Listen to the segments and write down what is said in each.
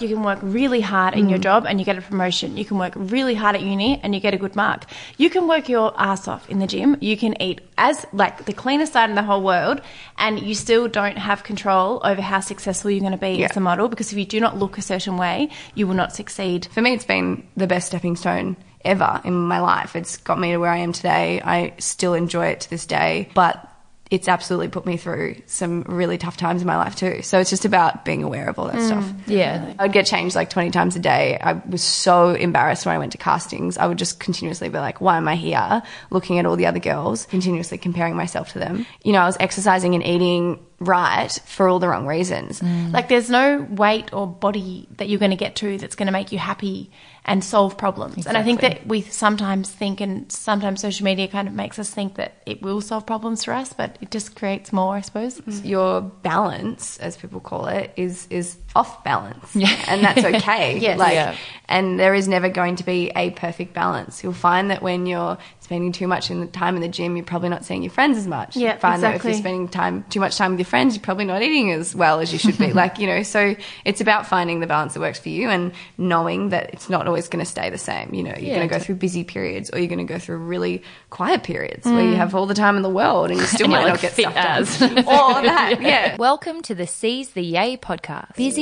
You can work really hard in your mm. job and you get a promotion. You can work really hard at uni and you get a good mark. You can work your ass off in the gym. You can eat as like the cleanest side in the whole world and you still don't have control over how successful you're going to be Yeah. as a model because if you do not look a certain way, you will not succeed. For me, it's been the best stepping stone ever in my life. It's got me to where I am today. I still enjoy it to this day, but it's absolutely put me through some really tough times in my life too. So it's just about being aware of all that mm. stuff. Yeah. I would get changed like 20 times a day. I was so embarrassed when I went to castings. I would just continuously be like, why am I here? Looking at all the other girls, continuously comparing myself to them. You know, I was exercising and eating right for all the wrong reasons. Mm. Like there's no weight or body that you're going to get to that's going to make you happy and solve problems. And I think that we sometimes think, and sometimes social media kind of makes us think that it will solve problems for us, but it just creates more, I suppose. Your balance, as people call it, is is off balance. Yeah. And that's okay. Yes. Like Yeah. and there is never going to be a perfect balance. You'll find that when you're spending too much in the time in the gym, you're probably not seeing your friends as much. Yeah, you find that if you're spending time too much time with your friends, you're probably not eating as well as you should be. like, you know, so it's about finding the balance that works for you and knowing that it's not always going to stay the same. You know, you're Yeah, going to go through busy periods or you're going to go through really quiet periods where you mm. have all the time in the world and you still And you're might like not get fit stuff as. done. or that, yeah. Welcome to the Seize the Yay podcast. Busy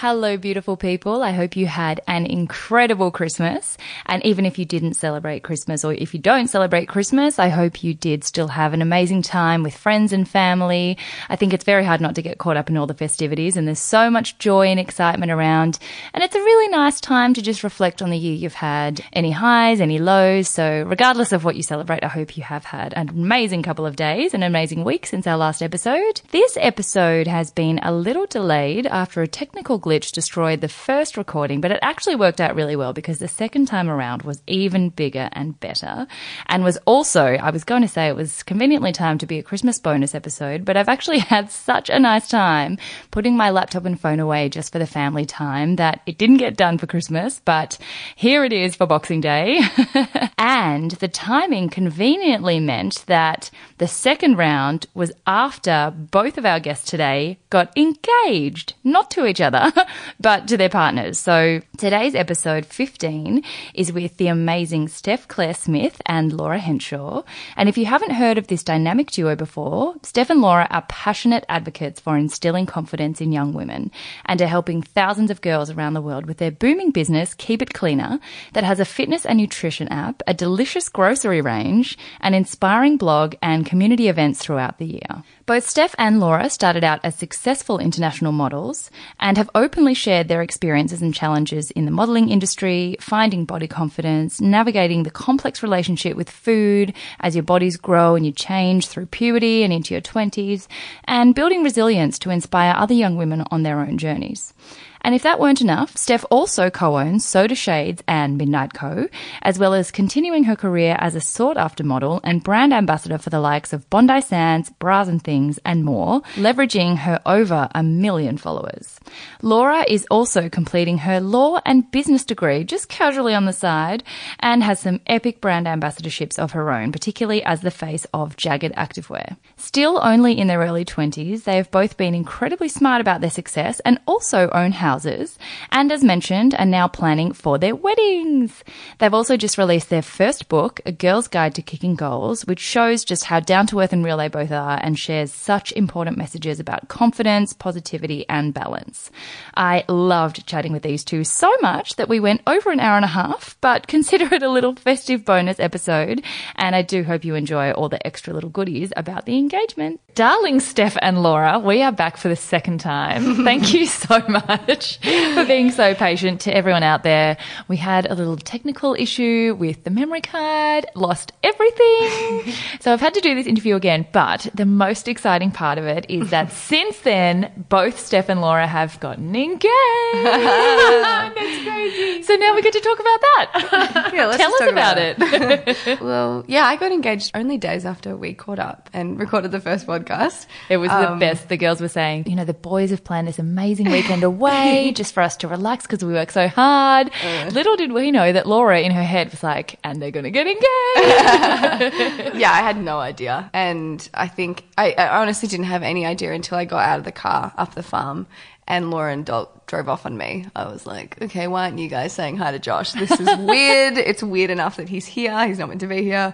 Hello, beautiful people. I hope you had an incredible Christmas. And even if you didn't celebrate Christmas or if you don't celebrate Christmas, I hope you did still have an amazing time with friends and family. I think it's very hard not to get caught up in all the festivities and there's so much joy and excitement around. And it's a really nice time to just reflect on the year you've had, any highs, any lows. So regardless of what you celebrate, I hope you have had an amazing couple of days, an amazing week since our last episode. This episode has been a little delayed after a technical glitch destroyed the first recording, but it actually worked out really well because the second time around was even bigger and better. And was also, I was going to say it was conveniently timed to be a Christmas bonus episode, but I've actually had such a nice time putting my laptop and phone away just for the family time that it didn't get done for Christmas, but here it is for Boxing Day. and the timing conveniently meant that the second round was after both of our guests today got engaged, not to each other, but to their partners. So today's episode 15 is with the amazing Steph Claire Smith and Laura Henshaw. And if you haven't heard of this dynamic duo before, Steph and Laura are passionate advocates for instilling confidence in young women and are helping thousands of girls around the world with their booming business, Keep It Cleaner, that has a fitness and nutrition app, a delicious grocery range, an inspiring blog, and community events throughout the year. Both Steph and Laura started out as successful international models and have openly shared their experiences and challenges in the modeling industry, finding body confidence, navigating the complex relationship with food as your bodies grow and you change through puberty and into your 20s, and building resilience to inspire other young women on their own journeys. And if that weren't enough, Steph also co-owns Soda Shades and Midnight Co, as well as continuing her career as a sought-after model and brand ambassador for the likes of Bondi Sands, Bras and Things, and more, leveraging her over a million followers. Laura is also completing her law and business degree just casually on the side and has some epic brand ambassadorships of her own, particularly as the face of Jaggad Activewear. Still only in their early 20s, they have both been incredibly smart about their success and also own houses, and as mentioned, are now planning for their weddings. They've also just released their first book, A Girl's Guide to Kicking Goals, which shows just how down to earth and real they both are and shares such important messages about confidence, positivity, and balance. I loved chatting with these two so much that we went over an hour and a half, but consider it a little festive bonus episode, and I do hope you enjoy all the extra little goodies about the engagement engagement. Darling Steph and Laura, we are back for the second time. Thank you so much for being so patient to everyone out there. We had a little technical issue with the memory card, lost everything. so I've had to do this interview again, but the most exciting part of it is that since then, both Steph and Laura have gotten engaged. That's crazy. So now we get to talk about that. Yeah, let's Tell us talk about about it. Well, yeah, I got engaged only days after we caught up and recorded the first podcast. It was Um, the best. The girls were saying, you know, the boys have planned this amazing weekend away just for us to relax because we work so hard. Uh. Little did we know that Laura in her head was like, and they're going to get engaged. yeah, I had no idea. And I think I, I honestly didn't have any idea until I got out of the car up the farm and Laura and Dol- drove off on me. I was like, okay, why aren't you guys saying hi to Josh? This is weird. it's weird enough that he's here. He's not meant to be here.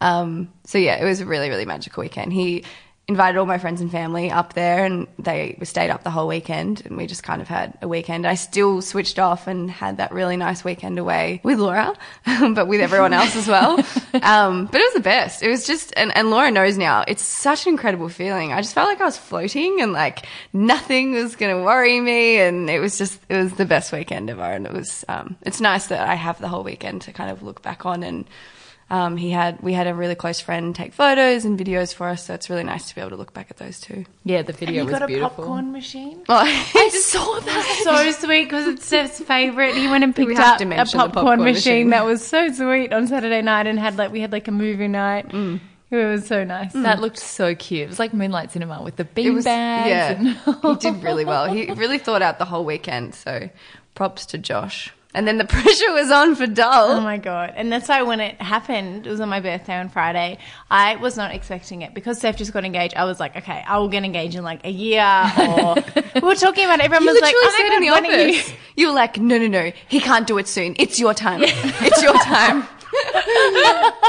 Um, so yeah, it was a really, really magical weekend. He invited all my friends and family up there and they stayed up the whole weekend and we just kind of had a weekend. I still switched off and had that really nice weekend away with Laura, but with everyone else as well. Um, but it was the best. It was just, and, and Laura knows now, it's such an incredible feeling. I just felt like I was floating and like nothing was going to worry me. And it was just, it was the best weekend ever. And it was, um, it's nice that I have the whole weekend to kind of look back on and, um, he had we had a really close friend take photos and videos for us, so it's really nice to be able to look back at those too. yeah, the video you was got a popcorn machine? Well, I saw that. So sweet because it's Steph's favorite. He went and picked have up to a popcorn, popcorn machine, machine. that was so sweet on Saturday night and had like we had like a movie night. It was so nice. That looked so cute. It was like Moonlight Cinema with the it bean was bags. yeah, and- he did really well. He really thought out the whole weekend, so props to Josh. And then the pressure was on for Doll. Oh my god! And that's why when it happened, it was on my birthday on Friday. I was not expecting it because Steph just got engaged. I was like, okay, I will get engaged in like a year. Or we were talking about it. Everyone You was like, literally oh my said God, in the don't you- office, you were like, no, no, no, he can't do it soon. It's your time. It's your time.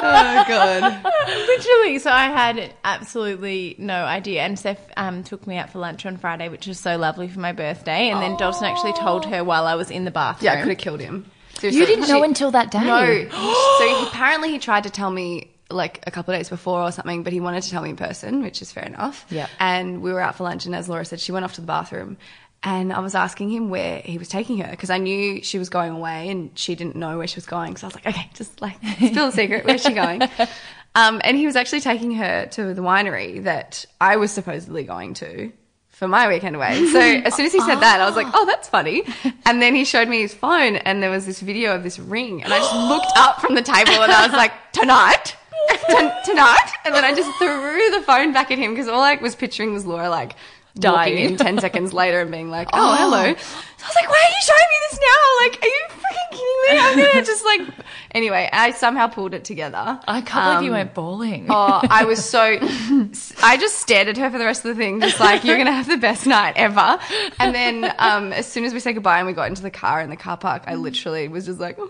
oh god. Literally. So I had absolutely no idea. And Steph um, took me out for lunch on Friday, which was so lovely for my birthday. And then Dalton actually told her while I was in the bathroom. Yeah, I could have killed him. You didn't know until that day. No. So he, apparently he tried to tell me like a couple of days before or something, but he wanted to tell me in person, which is fair enough. Yeah. And we were out for lunch, and as Laura said, she went off to the bathroom. And I was asking him where he was taking her because I knew she was going away and she didn't know where she was going. So I was like, okay, just like spill the secret. Where's she going? Um, and he was actually taking her to the winery that I was supposedly going to for my weekend away. So as soon as he said that, I was like, oh, that's funny. And then he showed me his phone and there was this video of this ring. And I just looked up from the table and I was like, tonight? Ton- tonight? And then I just threw the phone back at him because all I was picturing was Laura like dying in 10 seconds later and being like, oh, hello. So I was like, why are you showing me this now? Like, are you freaking kidding me? I'm going to just like, anyway, I somehow pulled it together. I can't believe you Um, went bowling. Oh, I was so. I just stared at her for the rest of the thing, just like you're gonna have the best night ever. And then, um, as soon as we said goodbye and we got into the car in the car park, I literally was just like, well,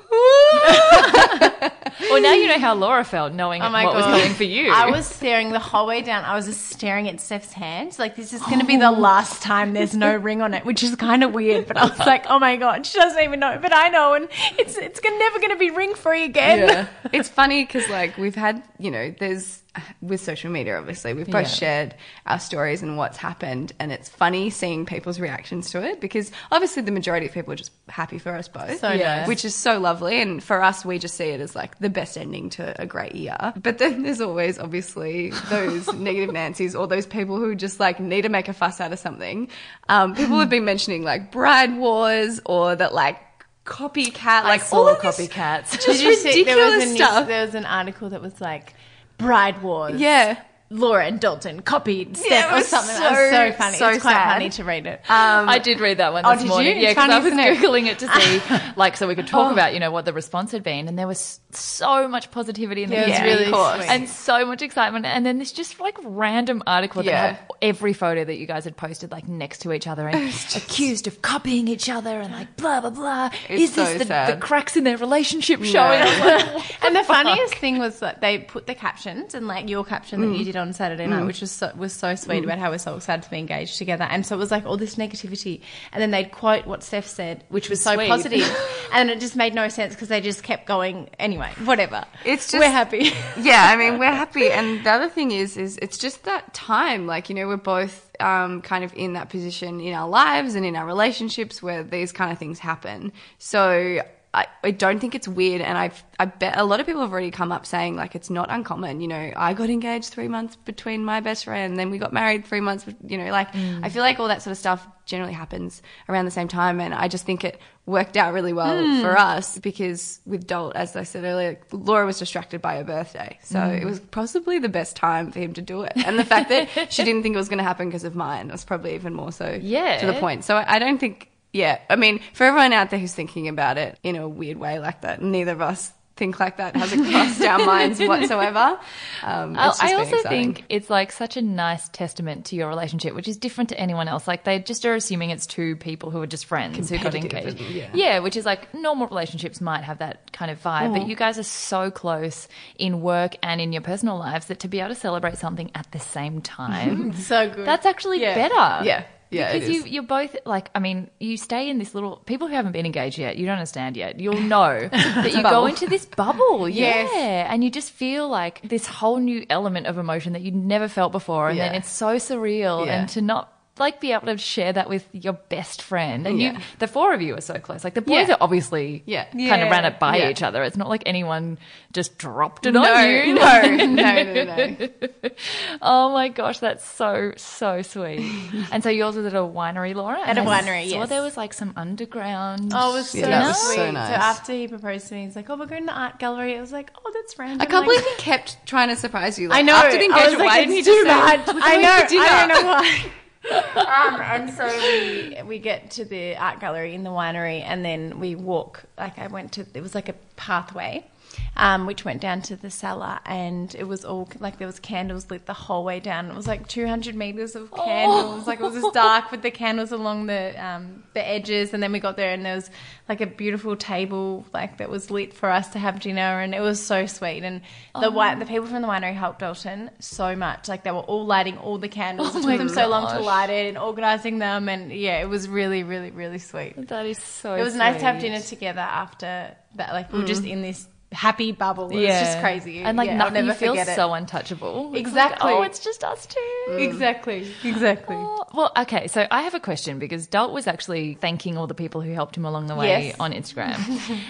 now you know how Laura felt knowing Oh my what was God. coming for you. I was staring the whole way down. I was just staring at Steph's hands. Like, this is going to be the last time there's no ring on it, which is kind of weird. But I was like, oh my God, she doesn't even know. But I know. And it's it's never going to be ring free again. yeah. It's funny because like we've had, you know, there's with social media, obviously we've both Yeah. shared our stories and what's happened, and it's funny seeing people's reactions to it because obviously the majority of people are just happy for us both, So nice. which is so lovely. And for us, we just see it as like the best ending to a great year. But then there's always obviously those negative Nancy's or those people who just like need to make a fuss out of something. Um, people have been mentioning like bride wars or that like copycat, like saw all of this copycats. just Did you see there was, ridiculous a news, stuff. there was an article that was like, Bride Wars. Yeah. Laura and Dalton copied Steph Yeah, it or was something. that was so- so funny. so it's quite sad. funny to read it. I did read that one this did morning. you? Yeah, because I was isn't it? googling it to see, like, so we could talk about, you know, what the response had been, and there was so much positivity in the Yeah, it was really of course. sweet. and so much excitement, and then this just like random article that Yeah. had every photo that you guys had posted like next to each other and accused of copying each other and like blah blah blah. It's Is this so the, the cracks in their relationship showing? I like, and the funniest thing was that they put the captions and like your caption that Mm. you did on Saturday night, which was so, was so sweet about how we're so excited to be engaged together. And so it was like all this negativity, and then they'd quote what Steph said, which was so Sweet. positive, and it just made no sense because they just kept going anyway. anyway, whatever. It's just- we're happy. yeah, I mean, we're happy. And the other thing is, is it's just that time. Like, you know, we're both um, kind of in that position in our lives and in our relationships where these kind of things happen. So I, I don't think it's weird. And I've, I bet a lot of people have already come up saying, like, it's not uncommon. You know, I got engaged three months between my best friend, and then we got married three months, you know, like, mm. I feel like all that sort of stuff generally happens around the same time. And I just think it worked out really well mm. for us because with Dolt, as I said earlier, Laura was distracted by her birthday. So mm. it was possibly the best time for him to do it. And the fact that she didn't think it was going to happen because of mine was probably even more so Yeah. to the point. So I don't think, yeah, I mean, for everyone out there who's thinking about it in a weird way like that, neither of us think like that hasn't crossed our minds whatsoever. Um, I, just I also exciting. think it's like such a nice testament to your relationship, which is different to anyone else. Like they just are assuming it's two people who are just friends who got engaged. and- yeah. which is like normal relationships might have that kind of vibe, but you guys are so close in work and in your personal lives that to be able to celebrate something at the same time, so good. that's actually Yeah. better. Yeah. Yeah, because you you're both like I mean you stay in this little people who haven't been engaged yet you don't understand yet. You'll know that you go into this bubble Yes. yeah. And you just feel like this whole new element of emotion that you never felt before and then it's so surreal Yeah. and to not like be able to share that with your best friend and you, the four of you are so close like the boys Yeah. are obviously Yeah. kind Yeah. of ran it by Yeah. each other it's not like anyone just dropped it no, on you no, no, no, no, no. Oh my gosh, that's so so sweet. and so yours was at a winery, Laura. At and a I winery, saw yes. there was like some underground. Oh, it was so Yeah, that was so sweet. So, nice. after he proposed to me, he's like, "Oh, we're going to the art gallery." I was like, "Oh, that's random." I can't like, believe he kept trying to surprise you. Like, I know. After the I was engagement, like, why didn't he it's just too say, bad. "We're I know. to dinner"? I don't know why. Um, and so we we get to the art gallery in the winery, and then we walk. Like I went to, it was like a pathway. Um, which went down to the cellar, and it was all like there was candles lit the whole way down. It was like 200 meters of candles. Like it was just dark with the candles along the um, the edges. And then we got there, and there was like a beautiful table like that was lit for us to have dinner, and it was so sweet. And the wi- the people from the winery helped Dalton so much. Like they were all lighting all the candles. Oh it took them so long to light it and organizing them, and yeah, it was really, really, really sweet. That is so. It was nice to have dinner together after that. Like we were just in this happy bubble. Yeah, just crazy, and like yeah, nothing never you feel so untouchable. It's like, Exactly. oh, it's just us two. Mm. Exactly, exactly. Oh, Well, okay, so I have a question because Dalt was actually thanking all the people who helped him along the way Yes. on Instagram,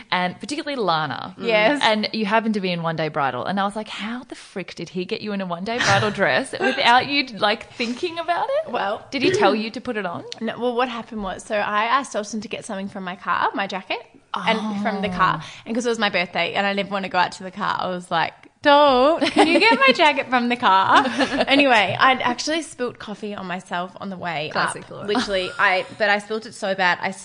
and particularly Lana. Mm. Yes. And you happened to be in One Day Bridal, and I was like, how the frick did he get you in a One Day Bridal dress without you like thinking about it? Well- did he tell you to put it on? No, well, what happened was, so I asked Dalton to get something from my car, my jacket, and from the car, ah. and because it was my birthday, and I didn't want to go out to the car, I was like, "Don't, can you get my jacket from the car?" anyway, I'd actually spilt coffee on myself on the way Classic up. Literally, I but I spilt it so bad, I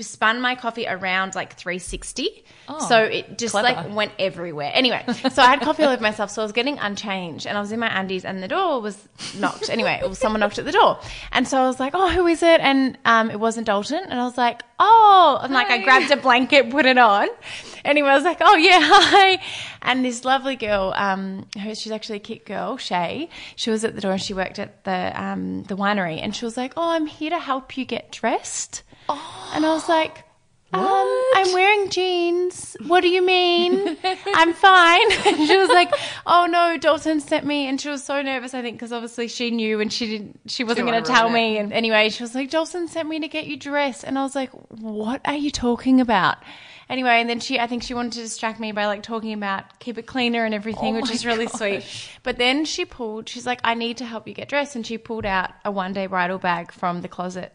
spun my coffee around like 360, so it just clever. like went everywhere. Anyway, so I had coffee all over myself, so I was getting unchanged, and I was in my undies, and the door was knocked. Anyway, it was someone knocked at the door, and so I was like, "Oh, who is it?" And um, it wasn't Dalton, and I was like, "Oh," and like I grabbed a blanket, put it on. Anyway, I was like, "Oh yeah, hi," and this lovely girl, um, her, she's actually a KIC girl, Shay. She was at the door, and she worked at the um the winery, and she was like, "Oh, I'm here to help you get dressed," and I was like. Um, I'm wearing jeans. What do you mean? I'm fine. And she was like, "Oh no, Dalton sent me," and she was so nervous. I think because obviously she knew and she didn't. She wasn't going to tell ruin me. And anyway, she was like, "Dalton sent me to get you dressed," and I was like, "What are you talking about?" Anyway, and then she, I think she wanted to distract me by like talking about keep it cleaner and everything, Oh which is really gosh. sweet. But then she pulled. She's like, "I need to help you get dressed," and she pulled out a one day bridal bag from the closet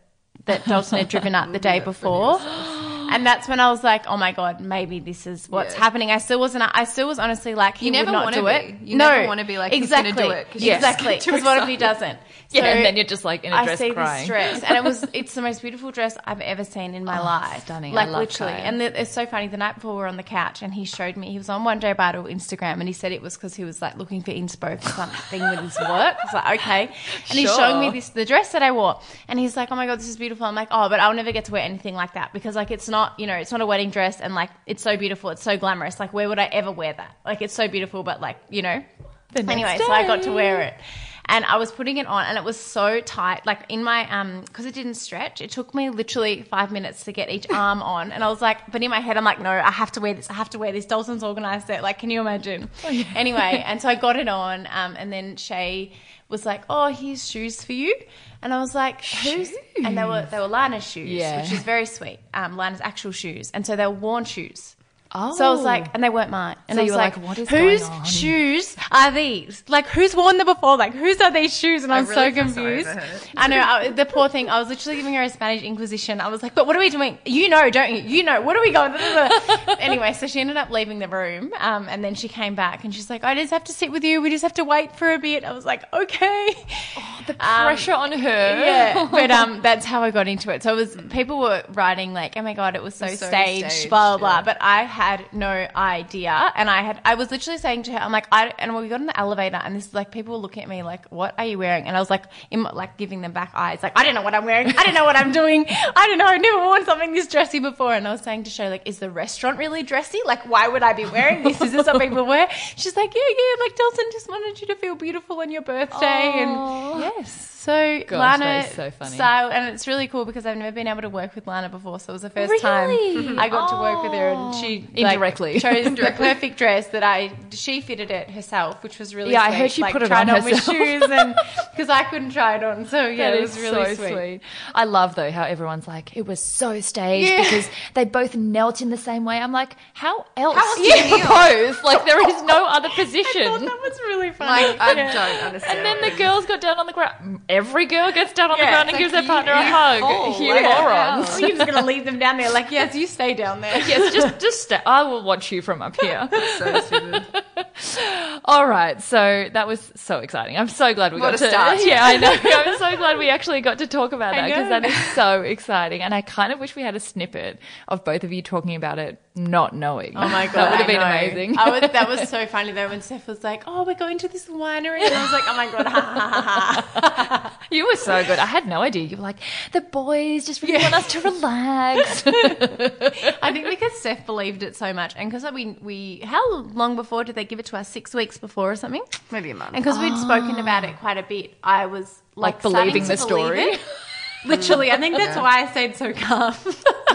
that Dalton had driven up the day before. And that's when I was like, "Oh my god, maybe this is what's Yeah. happening." I still wasn't. I still was honestly like, he You never not wanna do be. it. You no, never wanna be like, he's gonna exactly, do it 'cause just exactly. Because what if he doesn't? Yeah, and then you're just like in a I dress see crying. this dress, and it was it's the most beautiful dress I've ever seen in my oh, life. stunning. I like literally. Kaya. And the, it's so funny. The night before we were on the couch, and he showed me. He was on One Day Bridal Instagram, and he said it was because he was like looking for inspo for something with his work. I was like, okay. And he's showing me this the dress that I wore, and he's like, oh my god, this is beautiful. I'm like, oh, but I'll never get to wear anything like that because like it's not, you know, it's not a wedding dress, and like it's so beautiful, it's so glamorous. Like where would I ever wear that? Like it's so beautiful, but like you know. Anyway, so I got to wear it. and I was putting it on, and it was so tight, like in my um, because it didn't stretch. It took me literally five minutes to get each arm on, and I was like, but in my head, I'm like, no, I have to wear this. I have to wear this. Dalton's organised it. Like, can you imagine? Anyway, and so I got it on, um, and then Shay was like, "Oh, here's shoes for you," and I was like, "Who's?" And they were they were Lana's shoes, Yeah. which is very sweet. Um, Lana's actual shoes, and so they were worn shoes. So I was like, and they weren't mine. And So I you was were like, like, what is whose going on? shoes are these? Like, who's worn them before? Like, whose are these shoes? And I'm really so confused. I know I, the poor thing. I was literally giving her a Spanish Inquisition. I was like, but what are we doing? You know, don't you? You know, what are we going? anyway, so she ended up leaving the room, um, and then she came back and she's like, I just have to sit with you. We just have to wait for a bit. I was like, okay. the pressure on her. Yeah, but um, that's how I got into it. So it was people were writing like, "Oh my god, it was so, was so staged, staged, blah blah." blah. yeah. But I had no idea, and I had I was literally saying to her, "I'm like, I," and when we got in the elevator, and this is like people were looking at me like, "What are you wearing?" And I was like, in, like giving them back eyes, like, "I don't know what I'm wearing. I don't know what I'm doing. I don't know. I've never worn something this dressy before." And I was saying to show like, "Is the restaurant really dressy? Like, why would I be wearing this? Is this what people wear?" She's like, "Yeah, yeah." Like Dalton just wanted you to feel beautiful on your birthday, and yes. So Gosh, Lana so funny. style, and it's really cool because I've never been able to work with Lana before, so it was the first Really? time I got to work with her, and she like, Indirectly. chose the perfect dress that I she fitted it herself, which was really Yeah, I heard she like, put it on on with shoes, and because I couldn't try it on, so yeah, That it is was really so sweet. I love though how everyone's like it was so staged Yeah. because they both knelt in the same way. I'm like, how else else do do you you propose? Like there is no other position. I thought that was really funny. Like, I Yeah. don't understand. And then the girls got down on the ground. Every girl gets down on the ground and it's gives like their partner a hug. you like, morons. Are just gonna leave them down there? Like, yes, you stay down there. yes, just just stay. I will watch you from up here. so stupid. All right, so that was so exciting. I'm so glad we What got a to. start. Yeah, I know. I'm so glad we actually got to talk about that because that is so exciting. And I kind of wish we had a snippet of both of you talking about it, not knowing. Oh my god, that would have been know. amazing. I was, that was so funny though when Steph was like, "Oh, we're going to this winery," and I was like, "Oh my god!" Ha, ha, ha, ha. you were so good. I had no idea. You were like, the boys just really want us to relax. I think because Steph believed it so much, and because we we how long before did they give it to us? Six weeks before or something? Maybe a month. And because we'd spoken about it ah. quite a bit, I was like, Like believing starting the to believe story? it. Literally, I think that's why I stayed so calm.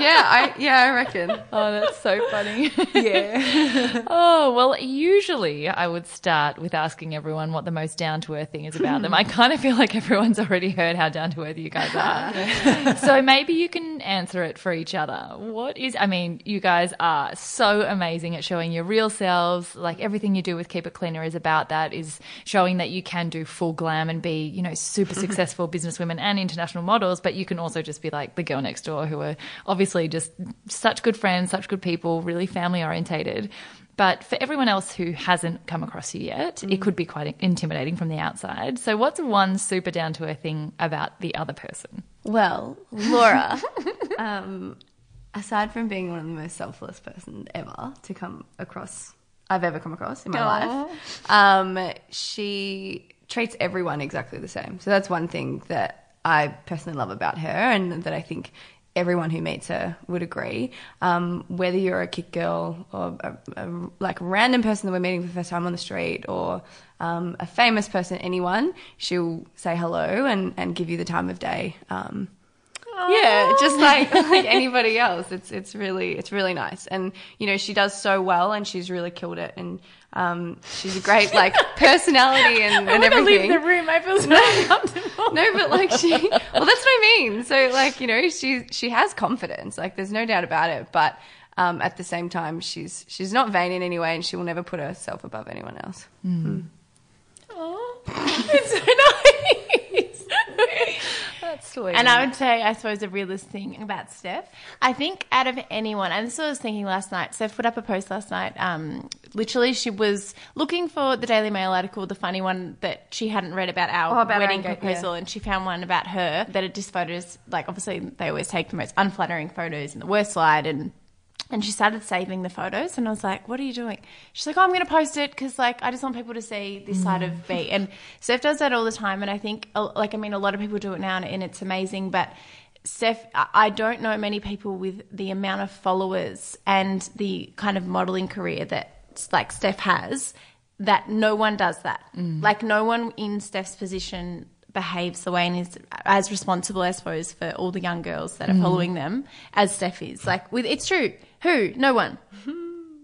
yeah, I yeah, I reckon. oh, that's so funny. yeah. Oh, well, usually I would start with asking everyone what the most down to earth thing is about them. I hmm. kind of feel like everyone's already heard how down to earth you guys are. so maybe you can answer it for each other. What is, I mean, you guys are so amazing at showing your real selves. Like everything you do with Keep It Cleaner is about that, is showing that you can do full glam and be, you know, super successful businesswomen and international models, but you can also just be like the girl next door who are obviously just such good friends, such good people, really family orientated. But for everyone else who hasn't come across you yet, it could be quite intimidating from the outside. So, what's one super down to earth thing about the other person? Well, Laura, um, aside from being one of the most selfless person ever to come across, I've ever come across in my life, um, she treats everyone exactly the same. So that's one thing that I personally love about her, and that I think everyone who meets her would agree. Um, whether you're a KIC girl or a, a like random person that we're meeting for the first time on the street, or um, a famous person, anyone, she'll say hello and, and give you the time of day. Um, yeah, just like like anybody else. It's it's really it's really nice, and you know she does so well, and she's really killed it, and um, she's a great like personality and, and I'm everything. leave the room. I feel so uncomfortable. No, but like she, well, that's what I mean. So like you know, she she has confidence. Like there's no doubt about it. But um, at the same time, she's she's not vain in any way, and she will never put herself above anyone else. Oh, it's so nice. That's sweet. And I would say, I suppose, the realist thing about Steph, I think out of anyone, and this is what I was thinking last night. Steph put up a post last night. Um, literally, she was looking for the Daily Mail article, the funny one that she hadn't read about our Oh, about wedding engage- proposal, and she found one about her that had just photos. Like, obviously, they always take the most unflattering photos in the worst light, and and she started saving the photos, and I was like, "What are you doing?" She's like, "Oh, I'm going to post it because, like, I just want people to see this side of me." And Steph does that all the time, and I think, like, I mean, a lot of people do it now, and- it's amazing. But Steph, I I don't know many people with the amount of followers and the kind of modeling career that like Steph has that no one does that. Mm. Like no one in Steph's position behaves the way and is as responsible, I suppose, for all the young girls that are Mm. following them as Steph is. Like with it's true. Who? No one.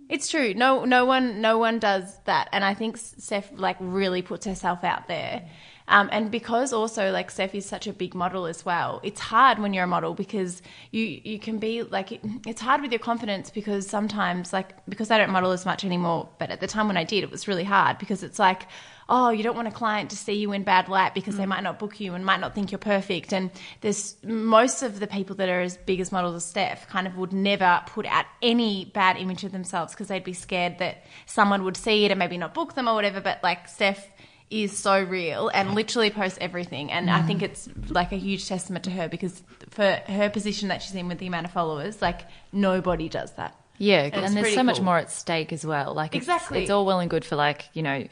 It's true. No, no one, no one does that, and I think Steph like really puts herself out there. Um, and because also like Steph is such a big model as well, it's hard when you're a model because you you can be like it, it's hard with your confidence because sometimes like because I don't model as much anymore, but at the time when I did, it was really hard because it's like oh, you don't want a client to see you in bad light because they mm. might not book you and might not think you're perfect. And there's most of the people that are as big as models as Steph kind of would never put out any bad image of themselves because they'd be scared that someone would see it and maybe not book them or whatever. But like Steph is so real and literally posts everything. And I think mm. it's like a huge testament to her because for her position that she's in with the amount of followers, like nobody does that. Yeah, And and, there's pretty so much more at stake as well. Like Exactly. it's, all well and good for like you know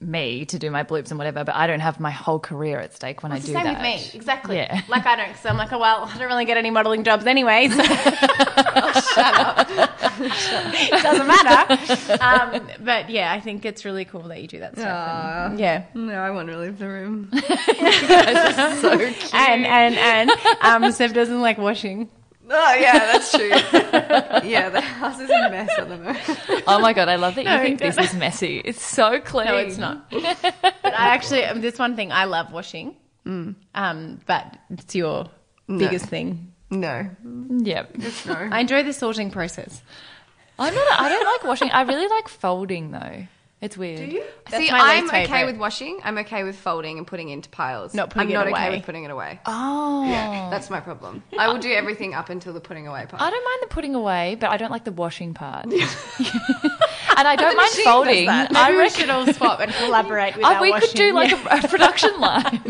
me to do my bloops and whatever, but I don't have my whole career at stake when It's I the do same that. Same with me, exactly. Yeah. Like I don't, so I'm like, oh well, I don't really get any modelling jobs anyway. So. Shut up. it doesn't matter. Um, but yeah, I think it's really cool that you do that stuff. and- yeah, No, I want to leave the room. and and and um, Steph doesn't like washing. Oh yeah, that's true. yeah, the house is a mess at the moment. Oh my god, I love that you think this is messy. It's so clean. No, it's not. but I actually, um, this one thing I love washing. Um, but it's your biggest thing. No, Yeah, no. I enjoy the sorting process. I'm not. I don't like washing. I really like folding though. It's weird. Do you? That's See, my I'm least okay favourite. with washing. I'm okay with folding and putting into piles. Not putting I'm it not away. okay with putting it away. Oh, Yeah, that's my problem. I will do everything up until the putting away part. I don't mind the putting away, but I don't like the washing part. and I don't mind folding. that. I Maybe we reckon should all swap and collaborate with Oh, our we could do like Yeah. a, a production line.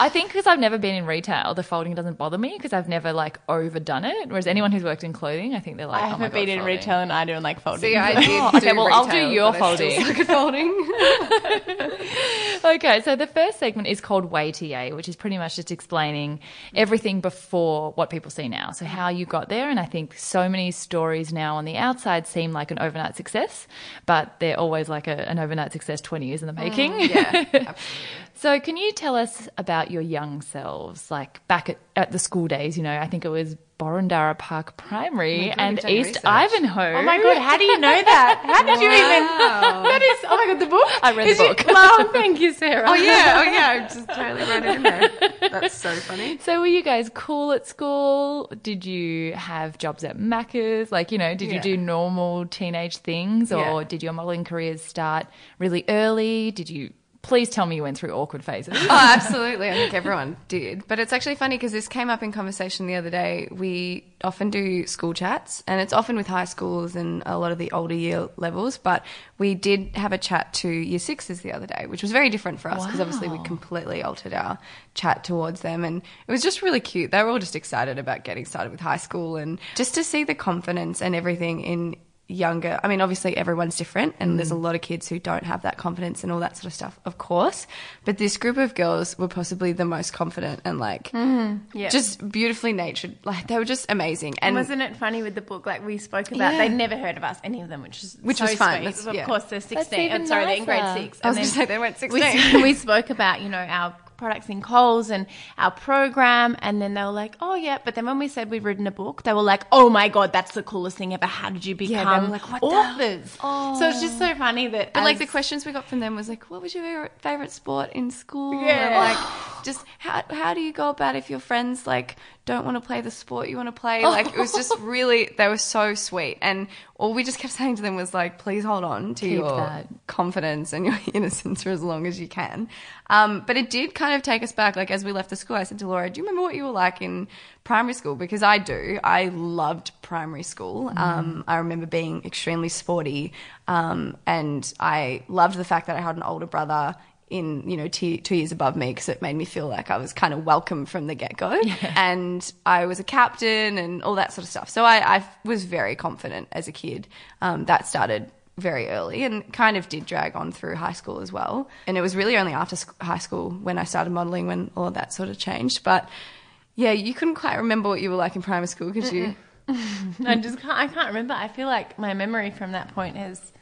I think because I've never been in retail, the folding doesn't bother me because I've never like overdone it. Whereas anyone who's worked in clothing, I think they're like, I oh my haven't God, been in folding. retail and I don't like folding. See, I did. Oh, okay, do well, I'll do your but I still folding. suck at folding. Okay, so the first segment is called Way to Yay, which is pretty much just explaining everything before what people see now. So how you got there, and I think so many stories now on the outside seem like an overnight success, but they're always like a, an overnight success 20 years in the mm, making. yeah, So, can you tell us about your young selves, like back at, at the school days? You know, I think it was Boroondara Park Primary oh God, and you've done your East. Ivanhoe. Oh my god, how do you know that? How did you even? That is. Oh my god, the book. I read the Is you- book. Wow, thank you, Sarah. Oh yeah, oh yeah. I just totally wrote it in there. That's so funny. So, were you guys cool at school? Did you have jobs at Macca's? Like, you know, did you do normal teenage things, or Yeah. did your modelling careers start really early? Did you? Please tell me you went through awkward phases. Oh, absolutely. I think everyone did. But it's actually funny because this came up in conversation the other day. We often do school chats, and it's often with high schools and a lot of the older year levels. But we did have a chat to year sixes the other day, which was very different for us because obviously we completely altered our chat towards them. And it was just really cute. They were all just excited about getting started with high school and just to see the confidence and everything in younger i mean obviously everyone's different and there's a mm. lot of kids who don't have that confidence and all that sort of stuff of course but this group of girls were possibly the most confident and like mm-hmm. Yeah. just beautifully natured like they were just amazing And and wasn't it funny with the book? Like we spoke about, Yeah. they'd never heard of us, any of them, which is Which so was fun. sweet. That's- of yeah. course, they're sixteen. even I'm sorry, they're in grade six. I was And gonna then say they went we- 16. We, spoke about you know our products in Coles and our program, and then they were like, "Oh yeah," but then when we said we'd written a book, they were like, "Oh my god, that's the coolest thing ever! How did you become like, "What the authors?" So it's just so funny that but like the questions we got from them was like, "What was your favorite, favorite sport in school?" Yeah. And like, just how how do you go about if your friends like don't want to play the sport you want to play? Like, it was just really they were so sweet, and all we just kept saying to them was like, "Please hold on to Keep your that. confidence and your innocence for as long as you can." Um, but it did kind of take us back. Like as we left the school, I said to Laura, "Do you remember what you were like in primary school?" Because I do. I loved primary school. Um, I remember being extremely sporty, um, and I loved the fact that I had an older brother in you know two, two years above me because it made me feel like I was kind of welcome from the get go, and I was a captain and all that sort of stuff. So I, I was very confident as a kid. Um, that started very early and kind of did drag on through high school as well. And it was really only after sc- high school when I started modelling when all of that sort of changed. But yeah, you couldn't quite remember what you were like in primary school, could you? I just can't, I can't remember. I feel like my memory from that point has.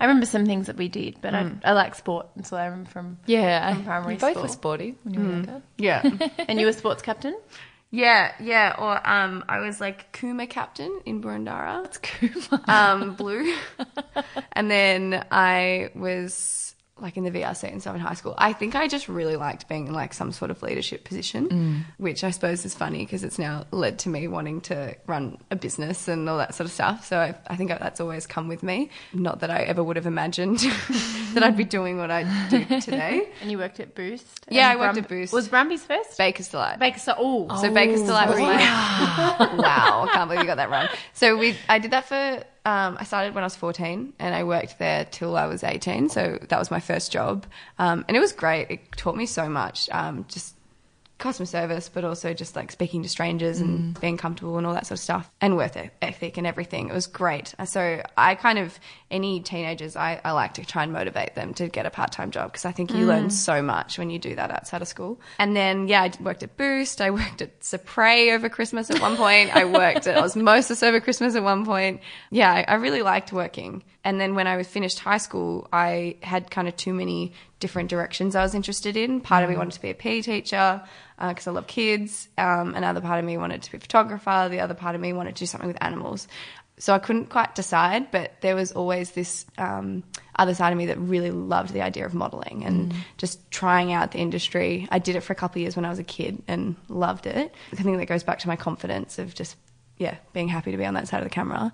I remember some things that we did, but I, I like sport, and so I remember from. Yeah, From primary you both school. were sporty when you were younger. Yeah. And you were sports captain. yeah, yeah. Or um, I was like Kuma captain in Boroondara. It's Kuma. um, blue. and then I was like in the VRC and stuff in high school. I think I just really liked being in like some sort of leadership position, mm. which I suppose is funny because it's now led to me wanting to run a business and all that sort of stuff. So I, I think that's always come with me. Not that I ever would have imagined that I'd be doing what I do today. And you worked at Boost. Yeah, I worked at Boost. Was Brumby's first? Baker's Delight. Baker. So, oh, So Baker's Delight was oh, my wow. I can't believe you got that wrong. So we, I did that for. Um, I started when I was 14, and I worked there till I was 18. So that was my first job, um, and it was great. It taught me so much. Um, just customer service, but also just like speaking to strangers and being comfortable and all that sort of stuff, and worth ethic and everything. It was great. So I kind of any teenagers, I, I like to try and motivate them to get a part time job because I think you mm. learn so much when you do that outside of school. And then yeah, I worked at Boost. I worked at Supre over Christmas at one point. I worked at Osmosis over Christmas at one point. Yeah, I, I really liked working. And then when I was finished high school, I had kind of too many different directions I was interested in. Part of me mm. wanted to be a PE teacher uh, because I love kids. Um, another part of me wanted to be a photographer. The other part of me wanted to do something with animals. So I couldn't quite decide, but there was always this um, other side of me that really loved the idea of modeling and just trying out the industry. I did it for a couple of years when I was a kid and loved it. I think that goes back to my confidence of just, yeah, being happy to be on that side of the camera.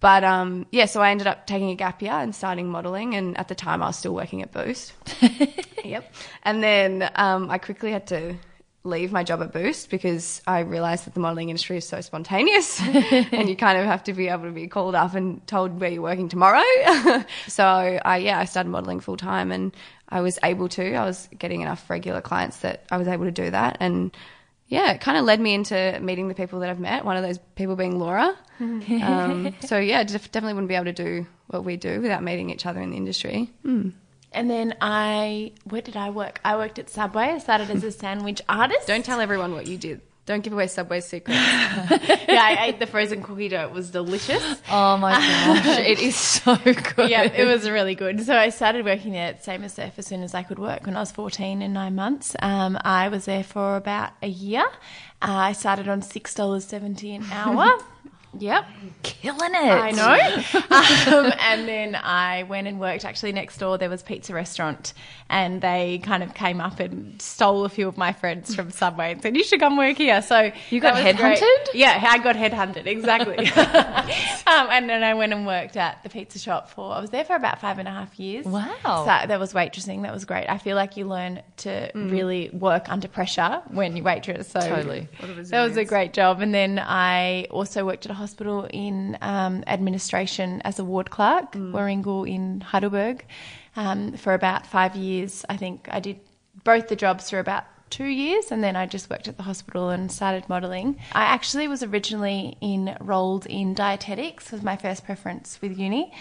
But um, yeah, so I ended up taking a gap year and starting modeling. And at the time, I was still working at Boost. yep. And then um, I quickly had to leave my job at Boost because I realized that the modeling industry is so spontaneous and you kind of have to be able to be called up and told where you're working tomorrow. so I, yeah, I started modeling full time and I was able to. I was getting enough regular clients that I was able to do that. And yeah, it kind of led me into meeting the people that I've met. One of those people being Laura. um, so yeah, def- definitely wouldn't be able to do what we do without meeting each other in the industry. And then I, where did I work? I worked at Subway. I started as a sandwich artist. Don't tell everyone what you did. Don't give away Subway secrets. yeah, I ate the frozen cookie dough. It was delicious. Oh my gosh, it is so good. yeah, it was really good. So I started working there at Same as Surf as soon as I could work when I was 14 and nine months. Um, I was there for about a year. Uh, I started on $6.70 an hour. yep. killing it. I know. um, and then I went and worked actually next door. There was Pizza Restaurant, and they kind of came up and stole a few of my friends from Subway and said, "You should come work here." So You got that great. headhunted? Yeah, I got headhunted exactly. um, and then I went and worked at the pizza shop for. I was there for about five and a half years. Wow. So that was waitressing. That was great. I feel like you learn to really work under pressure when you waitress. So Totally. that was a great job. And then I also worked at a hospital in um, administration as a ward clerk, Warringal in Heidelberg, um, for about five years. I think I did both the jobs for about two years and then I just worked at the hospital and started modelling. I actually was originally enrolled in dietetics was my first preference with uni.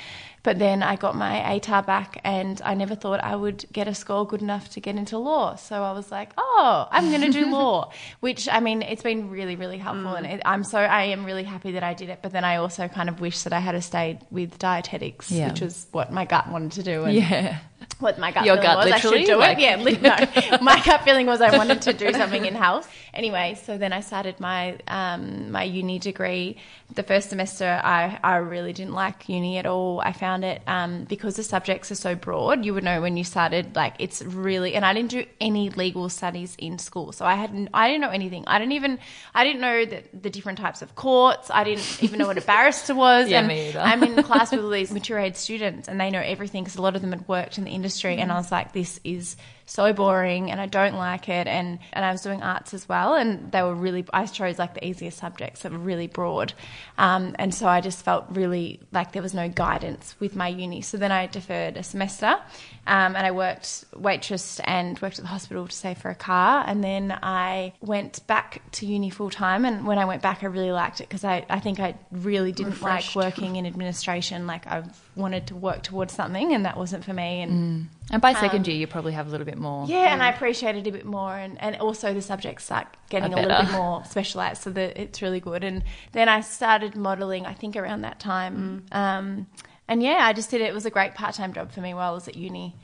But then I got my ATAR back and I never thought I would get a score good enough to get into law. So I was like, oh, I'm going to do law, which I mean, it's been really, really helpful. And mm. it, I'm so, I am really happy that I did it. But then I also kind of wish that I had stayed with dietetics, Yeah. which was what my gut wanted to do. And Yeah. What my gut Your feeling gut, was. I should do Like- it. Yeah, li- no. my gut feeling was I wanted to do something in house. Anyway, so then I started my um, my uni degree. The first semester, I, I really didn't like uni at all. I found it um, because the subjects are so broad. You would know when you started, like it's really. And I didn't do any legal studies in school, so I hadn't. I didn't know anything. I didn't even. I didn't know the, the different types of courts. I didn't even know what a barrister was. Yeah, and me either. I'm in class with all these mature age students and they know everything because a lot of them had worked in the industry and I was like this is so boring and I don't like it and and I was doing arts as well and they were really I chose like the easiest subjects that were really broad um, and so I just felt really like there was no guidance with my uni. So then I deferred a semester um, and I worked waitress and worked at the hospital to save for a car. And then I went back to uni full time and when I went back I really liked it because I, I think I really didn't like working in administration. Like I wanted to work towards something and that wasn't for me. And And by second year, you probably have a little bit more. yeah, and I appreciate it a bit more, and, and also the subjects start getting Are a little bit more specialised, so that it's really good. And then I started modelling, I think around that time, um, and yeah, I just did it. It was a great part time job for me while I was at uni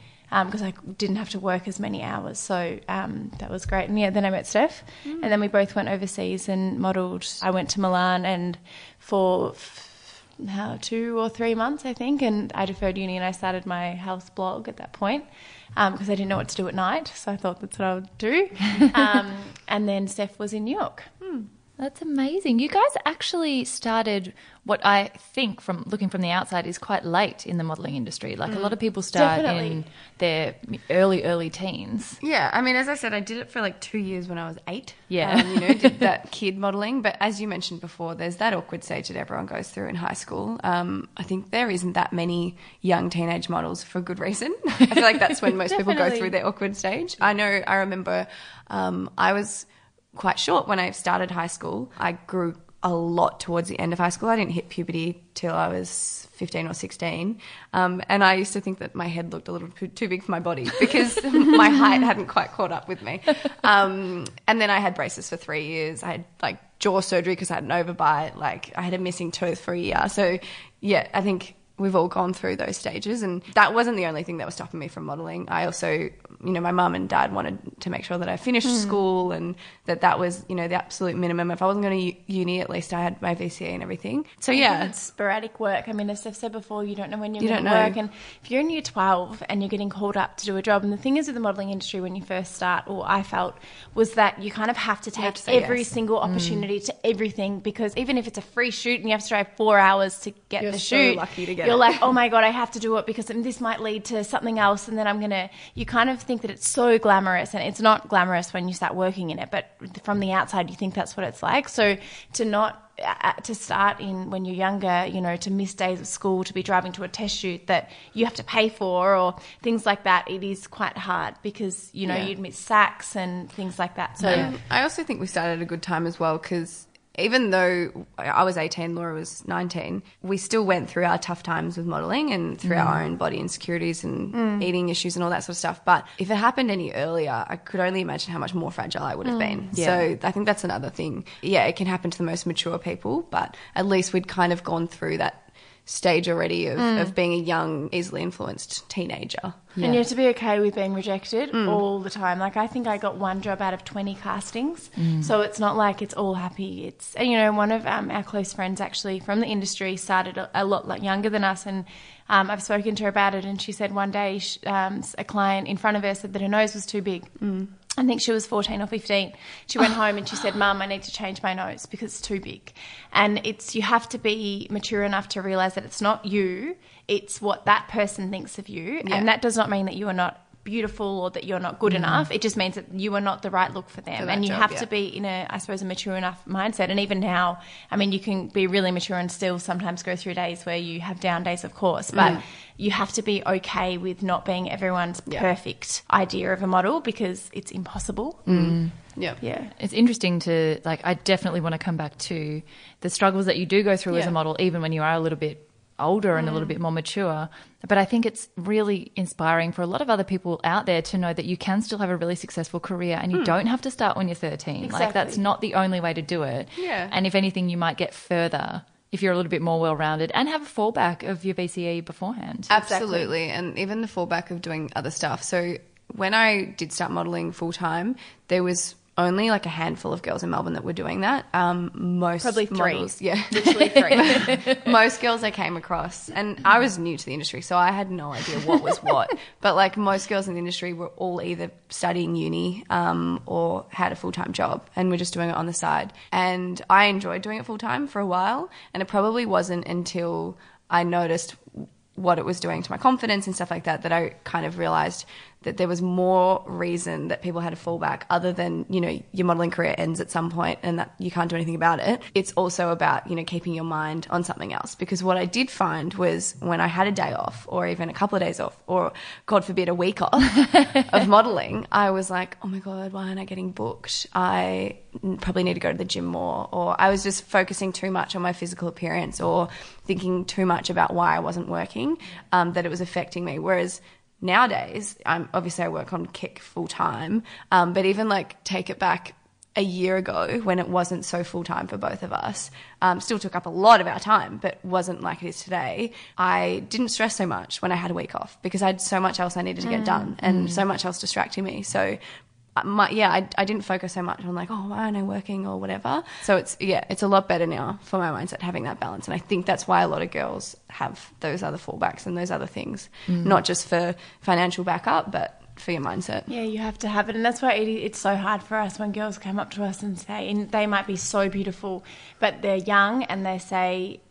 because I didn't have to work as many hours. So um, that was great. And yeah, then I met Steph, and then we both went overseas and modelled. I went to Milan and for f- how, two or three months, I think, and I deferred uni and I started my house blog at that point because I didn't know what to do at night. So I thought that's what I would do. um, and then Steph was in New York. That's amazing. You guys actually started what I think from looking from the outside is quite late in the modeling industry. Like a lot of people start Definitely. in their early, early teens. Yeah, I mean, as I said, I did it for like two years when I was eight. Yeah. Um, you know, did that kid modeling. But as you mentioned before, there's that awkward stage that everyone goes through in high school. Um, I think there isn't that many young teenage models for a good reason. I feel like that's when most people go through their awkward stage. I know, I remember um, I was quite short when I started high school. I grew a lot towards the end of high school. I didn't hit puberty till I was 15 or 16. Um, and I used to think that my head looked a little too, big for my body because my height hadn't quite caught up with me. Um, and then I had braces for three years. I had like jaw surgery because I had an overbite. Like I had a missing tooth for a year. So yeah, I think we've all gone through those stages and that wasn't the only thing that was stopping me from modeling. I also you know my mum and dad wanted to make sure that i finished hmm. school and that that was you know the absolute minimum. If i wasn't going to uni at least i had my VCE and everything. So yeah. it's sporadic work. I mean, as I've said before, you don't know when you're You going to work. And if you're in year 12 and you're getting called up to do a job, and the thing is with the modelling industry when you first start, or I felt, was that you kind of have to take to every yes. single mm. opportunity to everything because even if it's a free shoot and you have to drive four hours to get You're the so shoot, lucky to get you're like, oh my God, I have to do it because this might lead to something else. And then I'm going to, you kind of think that it's so glamorous and it's not glamorous when you start working in it, but from the outside, you think that's what it's like. So to not, uh, to start in when you're younger, you know, to miss days of school, to be driving to a test shoot that you have to pay for or things like that, it is quite hard because, you know, Yeah. you'd miss SACs and things like that. So, And I also think we started at a good time as well because even though I was 18, Laura was 19, we still went through our tough times with modeling and through our mm. own body insecurities and mm. eating issues and all that sort of stuff. But if it happened any earlier, I could only imagine how much more fragile I would have mm. been. So I think that's another thing. Yeah, it can happen to the most mature people, but at least we'd kind of gone through that stage already of, of being a young, easily influenced teenager. And you have to be okay with being rejected Mm. all the time. Like I think I got one job out of twenty castings, Mm. so it's not like it's all happy. It's and you know one of um, our close friends actually from the industry started a, a lot like younger than us, and um, I've spoken to her about it, and she said one day sh um, a client in front of her said that her nose was too big. I think she was 14 or 15. She went oh. home and she said, Mum, I need to change my nose because it's too big. And it's, you have to be mature enough to realize that it's not you, it's what that person thinks of you. Yeah. And that does not mean that you are not beautiful or that you're not good mm. enough. It just means that you are not the right look for them. For and you job, have yeah. to be in a, I suppose, a mature enough mindset. And even now, I mean, you can be really mature and still sometimes go through days where you have down days, of course, mm. but Mm. you have to be okay with not being everyone's perfect idea of a model because it's impossible. Mm. Yeah. Yeah. It's interesting to like. I definitely want to come back to the struggles that you do go through as a model, even when you are a little bit older and a little mm. bit more mature. But I think it's really inspiring for a lot of other people out there to know that you can still have a really successful career and you hmm. don't have to start when you're 13. Like that's not the only way to do it. Yeah. And if anything, you might get further if you're a little bit more well-rounded and have a fallback of your VCE beforehand. Absolutely. And even the fallback of doing other stuff. So when I did start modeling full time, there was only like a handful of girls in Melbourne that were doing that. Um, most Probably three. models, yeah, Literally three. most girls I came across, and I was new to the industry, so I had no idea what was what. but like most girls in the industry were all either studying uni um, or had a full time job, and were just doing it on the side. And I enjoyed doing it full time for a while, and it probably wasn't until I noticed what it was doing to my confidence and stuff like that that I kind of realized that there was more reason that people had a fallback other than you know your modeling career ends at some point and that you can't do anything about it. It's also about you know keeping your mind on something else. Because what I did find was when I had a day off or even a couple of days off or god forbid a week off of modeling I was like oh my god why aren't I getting booked? I probably need to go to the gym more. Or I was just focusing too much on my physical appearance or thinking too much about why I wasn't working um, that it was affecting me. Whereas nowadays, um, obviously I work on KIC full time, um, but even like take it back a year ago when it wasn't so full time for both of us, um, still took up a lot of our time, but wasn't like it is today. I didn't stress so much when I had a week off because I had so much else I needed to get done and so much else distracting me. So, my, yeah, I, I didn't focus so much on like, oh, why aren't I working or whatever. So it's, yeah, it's a lot better now for my mindset having that balance. And I think that's why a lot of girls have those other fallbacks and those other things, mm. not just for financial backup, but for your mindset. Yeah, you have to have it, and that's why it, it's so hard for us when girls come up to us and say, and they might be so beautiful, but they're young and they say,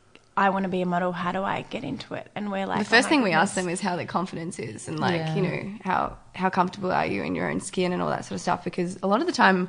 "I want to be a model. How do I get into it?" And we're like, The oh first "Oh my thing we ask them is how their confidence is, and like Yeah. you know how how comfortable are you in your own skin and all that sort of stuff. Because a lot of the time,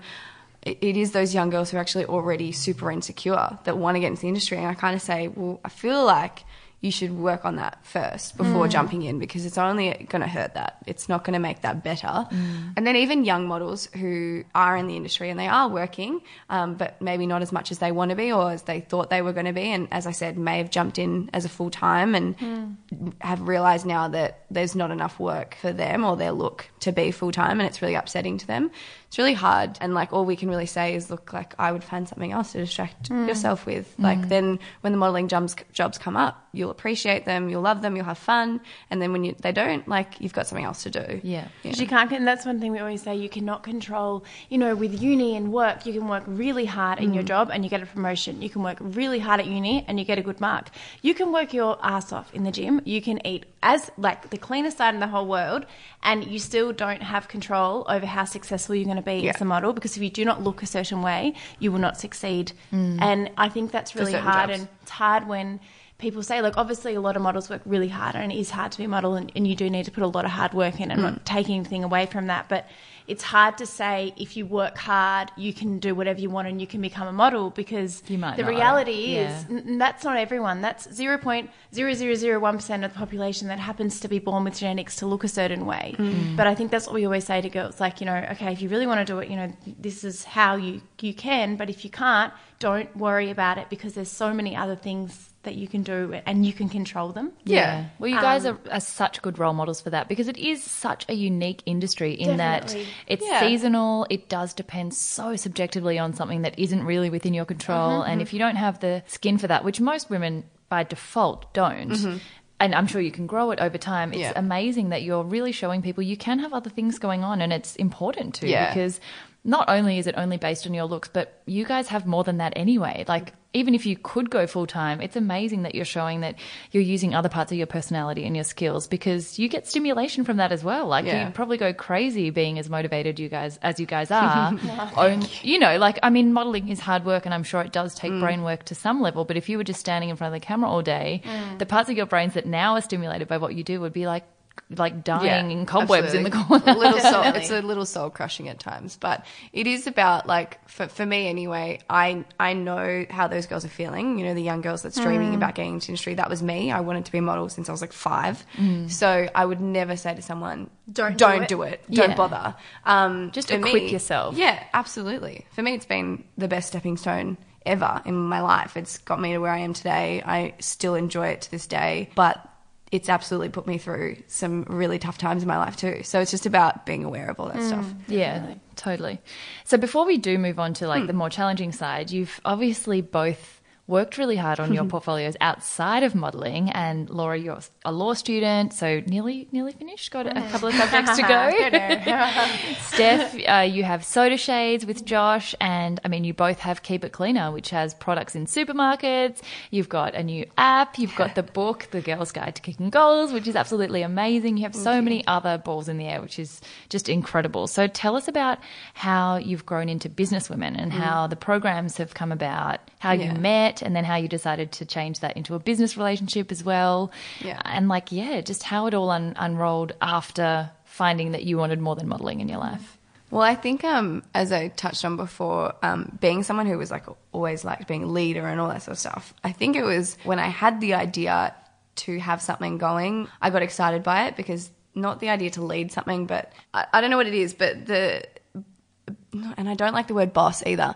it, it is those young girls who are actually already super insecure that want to get into the industry. And I kind of say, well, I feel like you should work on that first before mm. jumping in because it's only going to hurt that. It's not going to make that better. Mm. And then even young models who are in the industry and they are working, um, but maybe not as much as they want to be or as they thought they were going to be. And as I said, may have jumped in as a full time and mm. have realized now that there's not enough work for them or their look to be full time and it's really upsetting to them. It's really hard. And like all we can really say is, look, like I would find something else to distract mm. yourself with. Like mm. then when the modeling jobs, jobs come up, you'll appreciate them, you'll love them, you'll have fun. And then when you, they don't, like you've got something else to do. Yeah. Because you can't, and that's one thing we always say, you cannot control, you know, with uni and work, you can work really hard in your mm. job and you get a promotion. You can work really hard at uni and you get a good mark. You can work your ass off in the gym. You can eat as, like, the cleanest side in the whole world and you still don't have control over how successful you're going to be Yeah. as a model because if you do not look a certain way, you will not succeed. Mm. And I think that's really hard jobs. and it's hard when people say like obviously a lot of models work really hard and it is hard to be a model and, and you do need to put a lot of hard work in and Mm. not taking anything away from that but it's hard to say if you work hard you can do whatever you want and you can become a model because the not. reality is Yeah. n- n- that's not everyone that's 0.0001% of the population that happens to be born with genetics to look a certain way Mm. but i think that's what we always say to girls like you know okay if you really want to do it you know this is how you you can but if you can't don't worry about it because there's so many other things that you can do and you can control them Yeah. Well, you guys Um, are, are such good role models for that because it is such a unique industry in Definitely. that it's Yeah. seasonal. It does depend so subjectively on something that isn't really within your control. Mm-hmm. And if you don't have the skin for that, which most women by default don't, Mm-hmm. and I'm sure you can grow it over time, it's Yeah. amazing that you're really showing people you can have other things going on and it's important too Yeah. because not only is it only based on your looks, but you guys have more than that anyway. Like, even if you could go full time, it's amazing that you're showing that you're using other parts of your personality and your skills because you get stimulation from that as well. Like, Yeah. you probably go crazy being as motivated you guys as you guys are. Own- you know, like, I mean, modeling is hard work and I'm sure it does take mm. brain work to some level, but if you were just standing in front of the camera all day, mm. the parts of your brains that now are stimulated by what you do would be like, like dying in cobwebs in the corner. A little soul, it's a little soul crushing at times, but it is about like for, for me anyway. I I know how those girls are feeling. You know, the young girls that's Mm. dreaming about getting into industry. That was me. I wanted to be a model since I was like five. Mm. So I would never say to someone, Don't do don't it." do it, don't Yeah. bother. Um, Just equip me- yourself. Yeah, absolutely. For me, it's been the best stepping stone ever in my life. It's got me to where I am today. I still enjoy it to this day, but it's absolutely put me through some really tough times in my life too. So it's just about being aware of all that mm. stuff. Yeah, totally. So before we do move on to like hmm. the more challenging side, you've obviously both worked really hard on your portfolios outside of modeling and Laura you're a law student so nearly nearly finished got a couple of subjects to go. Steph uh, you have soda shades with Josh and I mean you both have keep it cleaner which has products in supermarkets. You've got a new app. You've got the book the girls guide to kicking goals which is absolutely amazing. You have so many other balls in the air which is just incredible. So tell us about how you've grown into business women and how the programs have come about how Yeah. you met and then how you decided to change that into a business relationship as well Yeah. and like yeah just how it all un- unrolled after finding that you wanted more than modeling in your life Well, I think um, as I touched on before, um, being someone who was like always liked being leader and all that sort of stuff. I think it was when I had the idea to have something going, I got excited by it because not the idea to lead something, but I, I don't know what it is, but the and I don't like the word boss either,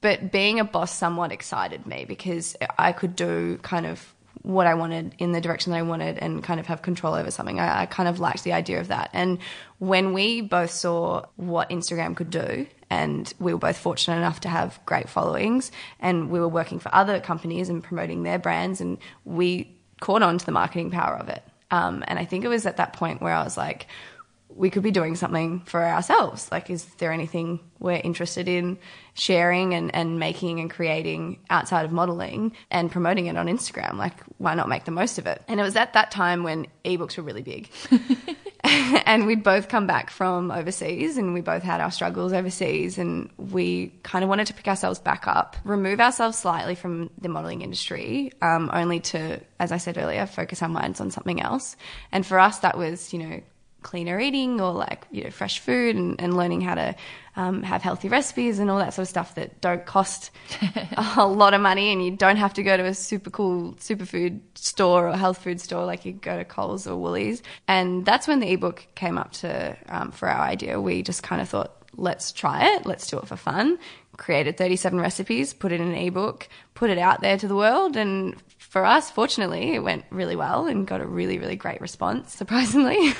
but being a boss somewhat excited me because I could do kind of what I wanted in the direction that I wanted and kind of have control over something. I, I kind of liked the idea of that. And when we both saw what Instagram could do and we were both fortunate enough to have great followings and we were working for other companies and promoting their brands and we caught on to the marketing power of it um, and i think it was at that point where i was like we could be doing something for ourselves. Like, is there anything we're interested in sharing and, and making and creating outside of modeling and promoting it on Instagram? Like, why not make the most of it? And it was at that time when ebooks were really big. and we'd both come back from overseas and we both had our struggles overseas and we kind of wanted to pick ourselves back up, remove ourselves slightly from the modeling industry, um, only to, as I said earlier, focus our minds on something else. And for us, that was, you know, cleaner eating or like you know fresh food and, and learning how to um, have healthy recipes and all that sort of stuff that don't cost a lot of money and you don't have to go to a super cool superfood store or health food store like you go to Coles or Woolies. And that's when the ebook came up to um, for our idea. We just kind of thought let's try it. Let's do it for fun. Created 37 recipes put it in an ebook put it out there to the world and for us, fortunately, it went really well and got a really, really great response, surprisingly.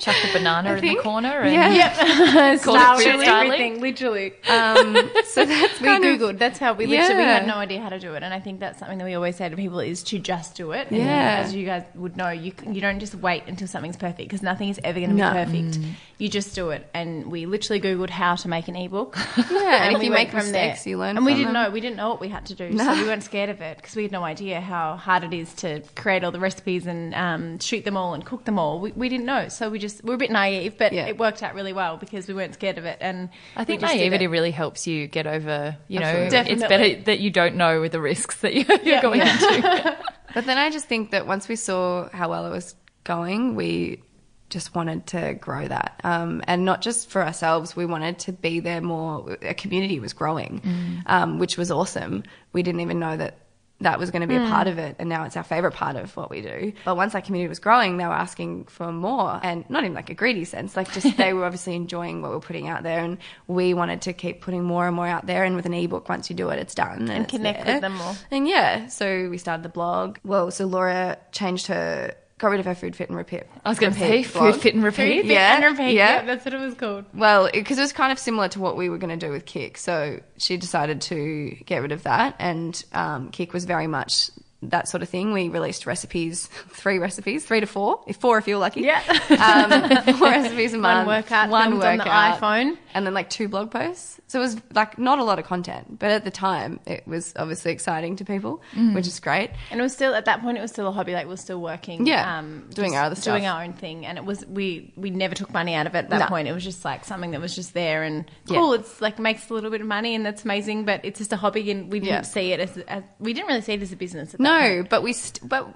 Chuck the banana in the corner and Yeah. Yep. Call it Star food Wars, styling. everything, literally. um, so that's We kind of- googled. That's how we literally we had no idea how to do it, and I think that's something that we always say to people is to just do it. And Yeah. as you guys would know, you you don't just wait until something's perfect because nothing is ever going to be No. perfect. You just do it, and we literally googled how to make an ebook. Yeah, and if we you make mistakes, you learn And we didn't them. know we didn't know what we had to do, so we weren't scared of it because we had no idea how hard it is to create all the recipes and um, shoot them all and cook them all. We, we didn't know, so we just we were a bit naive, but Yeah. it worked out really well because we weren't scared of it. And I think we just did naivety really helps you get over, you know, Absolutely. it's better that you don't know with the risks that you're, you're going into. But then I just think that once we saw how well it was going, we just wanted to grow that. Um, and not just for ourselves, we wanted to be there more. A community was growing, um, which was awesome. We didn't even know that that was going to be a hmm. part of it. And now it's our favorite part of what we do. But once that community was growing, they were asking for more and not in like a greedy sense, like just they were obviously enjoying what we're putting out there. And we wanted to keep putting more and more out there. And with an ebook, once you do it, it's done. And, it's connect there. with them more. And yeah, so we started the blog. Well, so Laura changed her, got rid of her food, fit, and repeat. I was going to say repeat food, fit and repeat. Food, fit, Yeah, and repeat. yeah. Yeah, that's what it was called. Well, because it, was kind of similar to what we were going to do with KIC. So she decided to get rid of that. And um, KIC was very much that sort of thing. We released recipes, three recipes, three to four, if four if you're lucky. Yeah. Um, four recipes a One workout one filmed on the iPhone. And then like two blog posts. So it was like not a lot of content. But at the time, it was obviously exciting to people, Mm. which is great. And it was still at that point. It was still a hobby. Like we are still working. Yeah, um, doing our other stuff, doing our own thing. And it was we we never took money out of it at that No. point. It was just like something that was just there and Yeah. cool. It's like makes a little bit of money and that's amazing. But it's just a hobby, and we didn't Yeah. see it as, as we didn't really see it as a business. At that No, point. but we st- but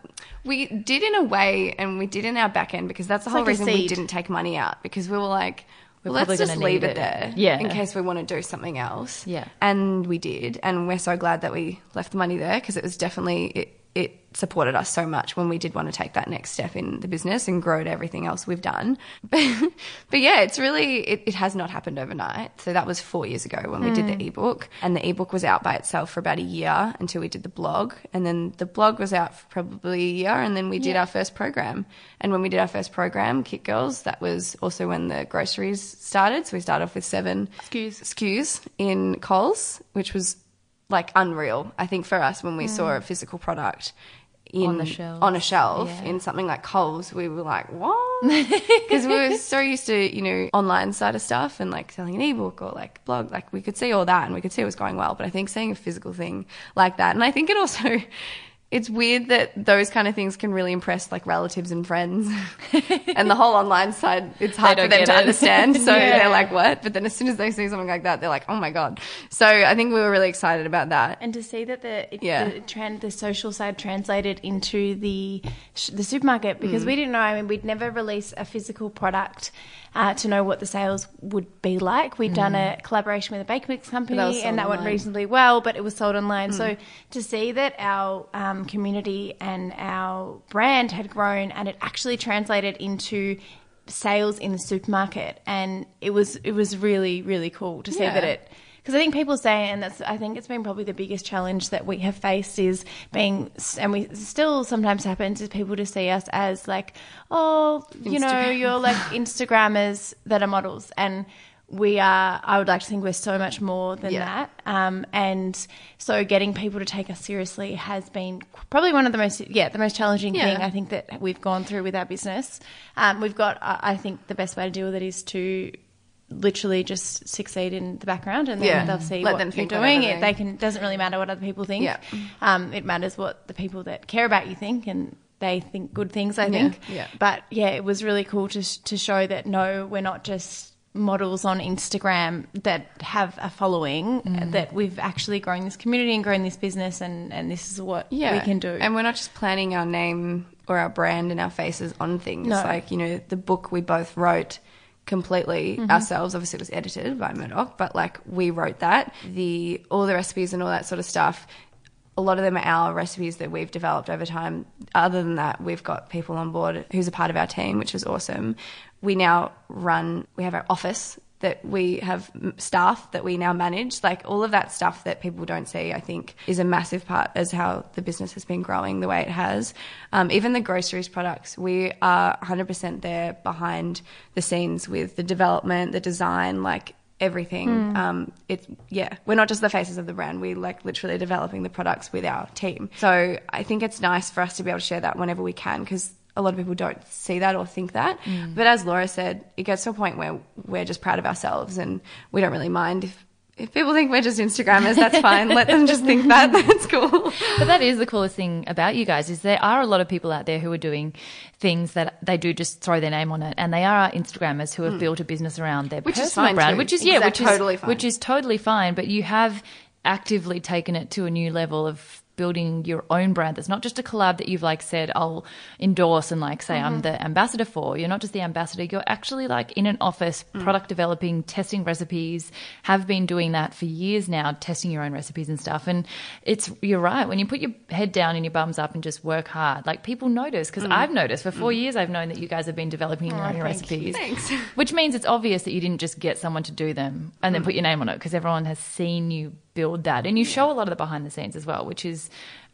we did in a way, and we did in our back end because that's the It's whole like reason we didn't take money out because we were like, We're let's just gonna leave need it. there, Yeah. in case we want to do something else. Yeah. and we did, and we're so glad that we left the money there because it was definitely it. It supported us so much when we did want to take that next step in the business and grow to everything else we've done. But, but yeah, it's really it, it has not happened overnight. So that was four years ago when we did the hmm. ebook, and the ebook was out by itself for about a year until we did the blog, and then the blog was out for probably a year, and then we did our first program. And when we did our first program, Kit Girls, that was also when the groceries started. So we started off with seven SKUs. SKUs in Coles, which was like unreal. I think for us when we saw mm. a physical product in, On the shelf. on a shelf Yeah. in something like Coles, we were like, what? Because we were so used to, you know, online side of stuff and like selling an ebook or like blog, like we could see all that and we could see it was going well. But I think seeing a physical thing like that, and I think it also, it's weird that those kind of things can really impress like relatives and friends. and the whole online side, it's hard for them to it. understand. So Yeah. they're like, what? But then as soon as they see something like that, they're like, oh my God. So I think we were really excited about that. and to see that the it, Yeah. the, tran- the social side translated into the sh- the supermarket Mm. because we didn't know. I mean, we'd never released a physical product uh, to know what the sales would be like. We'd done a collaboration with a bake mix company, Mm. sold and that went online. Mm. reasonably well, but it was sold online. So to see that our um, community and our brand had grown and it actually translated into sales in the supermarket and it was it was really really cool to see Yeah. that it because I think people say, and that's I think it's been probably the biggest challenge that we have faced is being, and we still sometimes happens is people to see us as like, oh, you know, you're like Instagrammers that are models, and we are. I would like to think we're so much more than Yeah. that. Um, and so getting people to take us seriously has been probably one of the most yeah the most challenging Yeah. thing I think that we've gone through with our business. Um, we've got. I I think the best way to deal with it is to literally just succeed in the background and then Yeah. they'll see Let what them you're doing. It they- they can doesn't really matter what other people think. Yeah. Um, it matters what the people that care about you think and they think good things. I Yeah, think. yeah. But yeah, it was really cool to to show that no, we're not just models on Instagram that have a following. Mm. That we've actually grown this community and grown this business, and and this is what yeah. we can do. And we're not just planning our name or our brand and our faces on things. No. Like, you know, the book we both wrote completely Mm-hmm. ourselves. Obviously, it was edited by Murdoch, but like we wrote that. The all the recipes and all that sort of stuff. A lot of them are our recipes that we've developed over time. Other than that, we've got people on board who's a part of our team, which is awesome. We now run. We have our office that we have staff that we now manage. Like all of that stuff that people don't see, I think, is a massive part as how the business has been growing the way it has. Um, even the groceries products, we are 100% there behind the scenes with the development, the design, like everything. Um, it's yeah, we're not just the faces of the brand. We like literally developing the products with our team. So I think it's nice for us to be able to share that whenever we can because a lot of people don't see that or think that. Mm. But as Laura said, it gets to a point where we're just proud of ourselves and we don't really mind if. If people think we're just Instagrammers, that's fine. Let them just think that. That's cool. But that is the coolest thing about you guys is there are a lot of people out there who are doing things that they do just throw their name on it, and they are Instagrammers who have hmm. built a business around their. Which is personal fine brand, too. which is yeah, Exact- which is totally fine. which is totally fine. But you have actively taken it to a new level of building your own brand that's not just a collab that you've like said I'll endorse and like say Mm-hmm. I'm the ambassador for. You're not just the ambassador, you're actually like in an office Mm. product developing, testing recipes, have been doing that for years now, testing your own recipes and stuff. And it's you're right, when you put your head down and your bums up and just work hard, like people notice Mm. because I've noticed for 4 years I've known that you guys have been developing your own thank recipes. Thanks. Which means it's obvious that you didn't just get someone to do them and then put your name on it because everyone has seen you build that. And you show a lot of the behind the scenes as well, which is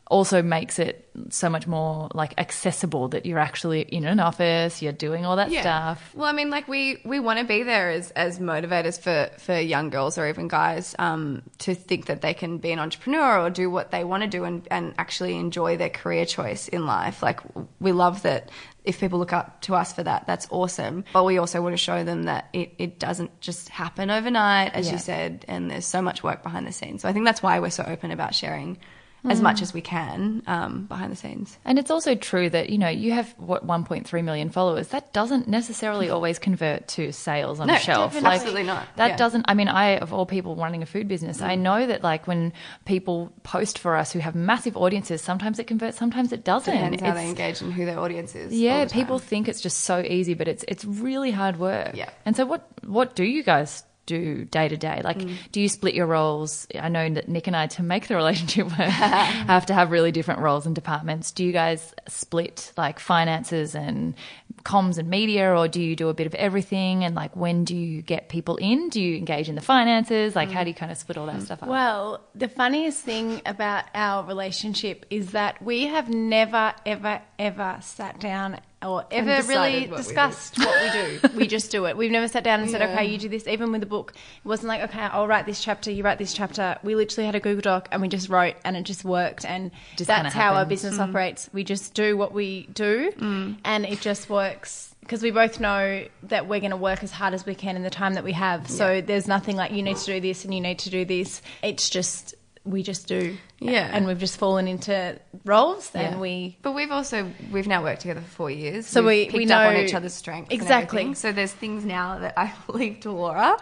also makes it so much more like accessible that you're actually in an office, you're doing all that stuff. Well, I mean, like we we want to be there as as motivators for for young girls or even guys um, to think that they can be an entrepreneur or do what they want to do and and actually enjoy their career choice in life. Like we love that. If people look up to us for that, that's awesome. But we also want to show them that it, it doesn't just happen overnight, as Yeah. you said, and there's so much work behind the scenes. So I think that's why we're so open about sharing as much hmm. as we can um, behind the scenes. And it's also true that, you know, you have what 1.3 million followers. That doesn't necessarily hmm. always convert to sales on No, a shelf. definitely. Absolutely not. That Yeah. doesn't I mean, I of all people running a food business, I hmm. know that like when people post for us who have massive audiences, sometimes it converts, sometimes it doesn't. Depends how they engage and who their audience is. yeah, people think it's just so easy, but it's it's really hard work. Yeah. And so what what do you guys do day to day? Like, Mm. do you split your roles? I know that Nick and I, to make the relationship work, have to have really different roles and departments. Do you guys split like finances and comms and media, or do you do a bit of everything? And like, when do you get people in? Do you engage in the finances? Like, how do you kind of split all that stuff up? Well, the funniest thing about our relationship is that we have never, ever, ever sat down or ever really what we discussed what we do. we just do it. We've never sat down and said, okay, you do this. Even with the book, it wasn't like, okay, I'll write this chapter, you write this chapter. We literally had a Google Doc and we just wrote and it just worked. And Just that's how our business mm. operates. We just do what we do mm. and it just works. Because we both know that we're going to work as hard as we can in the time that we have. So there's nothing like you need to do this and you need to do this. It's just we just do. Yeah. And we've just fallen into roles Yeah. and we But we've also we've now worked together for four years. So We've we- we picked up on know- each other's strengths. Exactly. everything. so there's things now that I leave to Laura,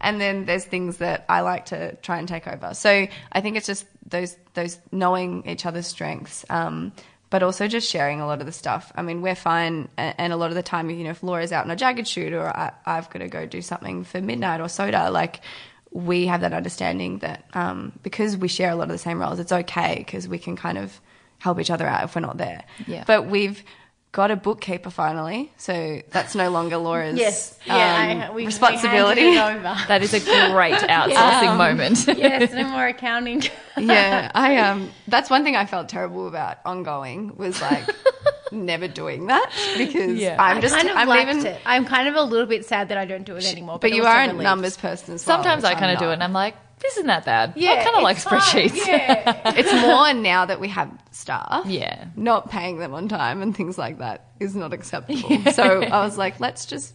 and then there's things that I like to try and take over. So I think it's just those those knowing each other's strengths. Um, but also just sharing a lot of the stuff. I mean, we're fine, and a lot of the time, you know, if Laura's out on a Jaggad shoot or I, I've got to go do something for midnight or soda, like we have that understanding that um, because we share a lot of the same roles, it's okay because we can kind of help each other out if we're not there. Yeah. But we've got a bookkeeper finally, so that's no longer Laura's yeah, um, I, we, responsibility. We over. that is a great outsourcing moment. yes, no more accounting. yeah, I um, that's one thing I felt terrible about ongoing was like never doing that because Yeah. I'm I just kind of I'm liked even. it. I'm kind of a little bit sad that I don't do it anymore. But, But, you are a relieved. numbers person as well. Sometimes I kind of do it and I'm like, this isn't that bad. Yeah, I kind of like spreadsheets. Yeah. It's more now that we have staff. Yeah. Not paying them on time and things like that is not acceptable. So I was like, let's just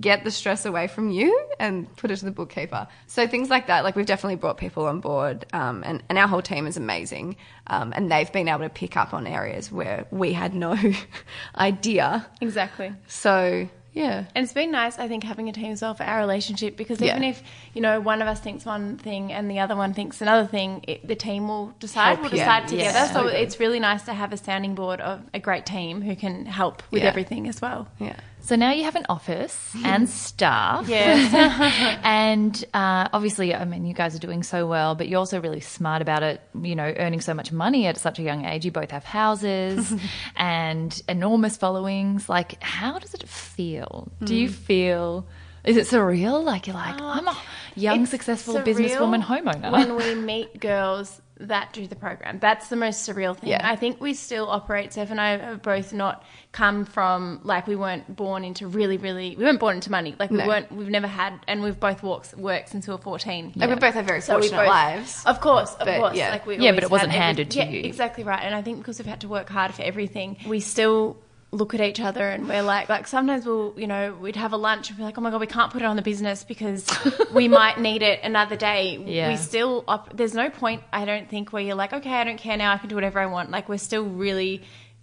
get the stress away from you and put it to the bookkeeper. So things like that, like we've definitely brought people on board, um, and, and our whole team is amazing. Um, and they've been able to pick up on areas where we had no idea. exactly. So yeah. And it's been nice, I think, having a team as well for our relationship because even Yeah. if, you know, one of us thinks one thing and the other one thinks another thing, it, the team will decide, Help we'll you. decide together. So good. it's really nice to have a sounding board of a great team who can help with Yeah. everything as well. Yeah. So now you have an office and staff. Yeah. and uh, obviously, I mean, you guys are doing so well, but you're also really smart about it, you know, earning so much money at such a young age. You both have houses and enormous followings. Like, how does it feel? Do you feel. Is it surreal? Like, you're like, I'm a young, successful businesswoman homeowner. When we meet girls that do the program, that's the most surreal thing. Yeah. I think we still operate. Steph and I have both not come from like we weren't born into really, really. We weren't born into money. Like we No. weren't. We've never had, and we've both worked worked since we were fourteen. Like we both have very So fortunate both- lives. Of course, of But, course. yeah. Like we Yeah, but it wasn't had every- handed to yeah, you. Exactly right. And I think because we've had to work hard for everything, we still look at each other and we're like, like sometimes we'll, you know, we'd have a lunch and be like, oh my god, we can't put it on the business because we might need it another day. Yeah. We still, op- there's no point, I don't think, where you're like, okay, I don't care now, I can do whatever I want. Like we're still really.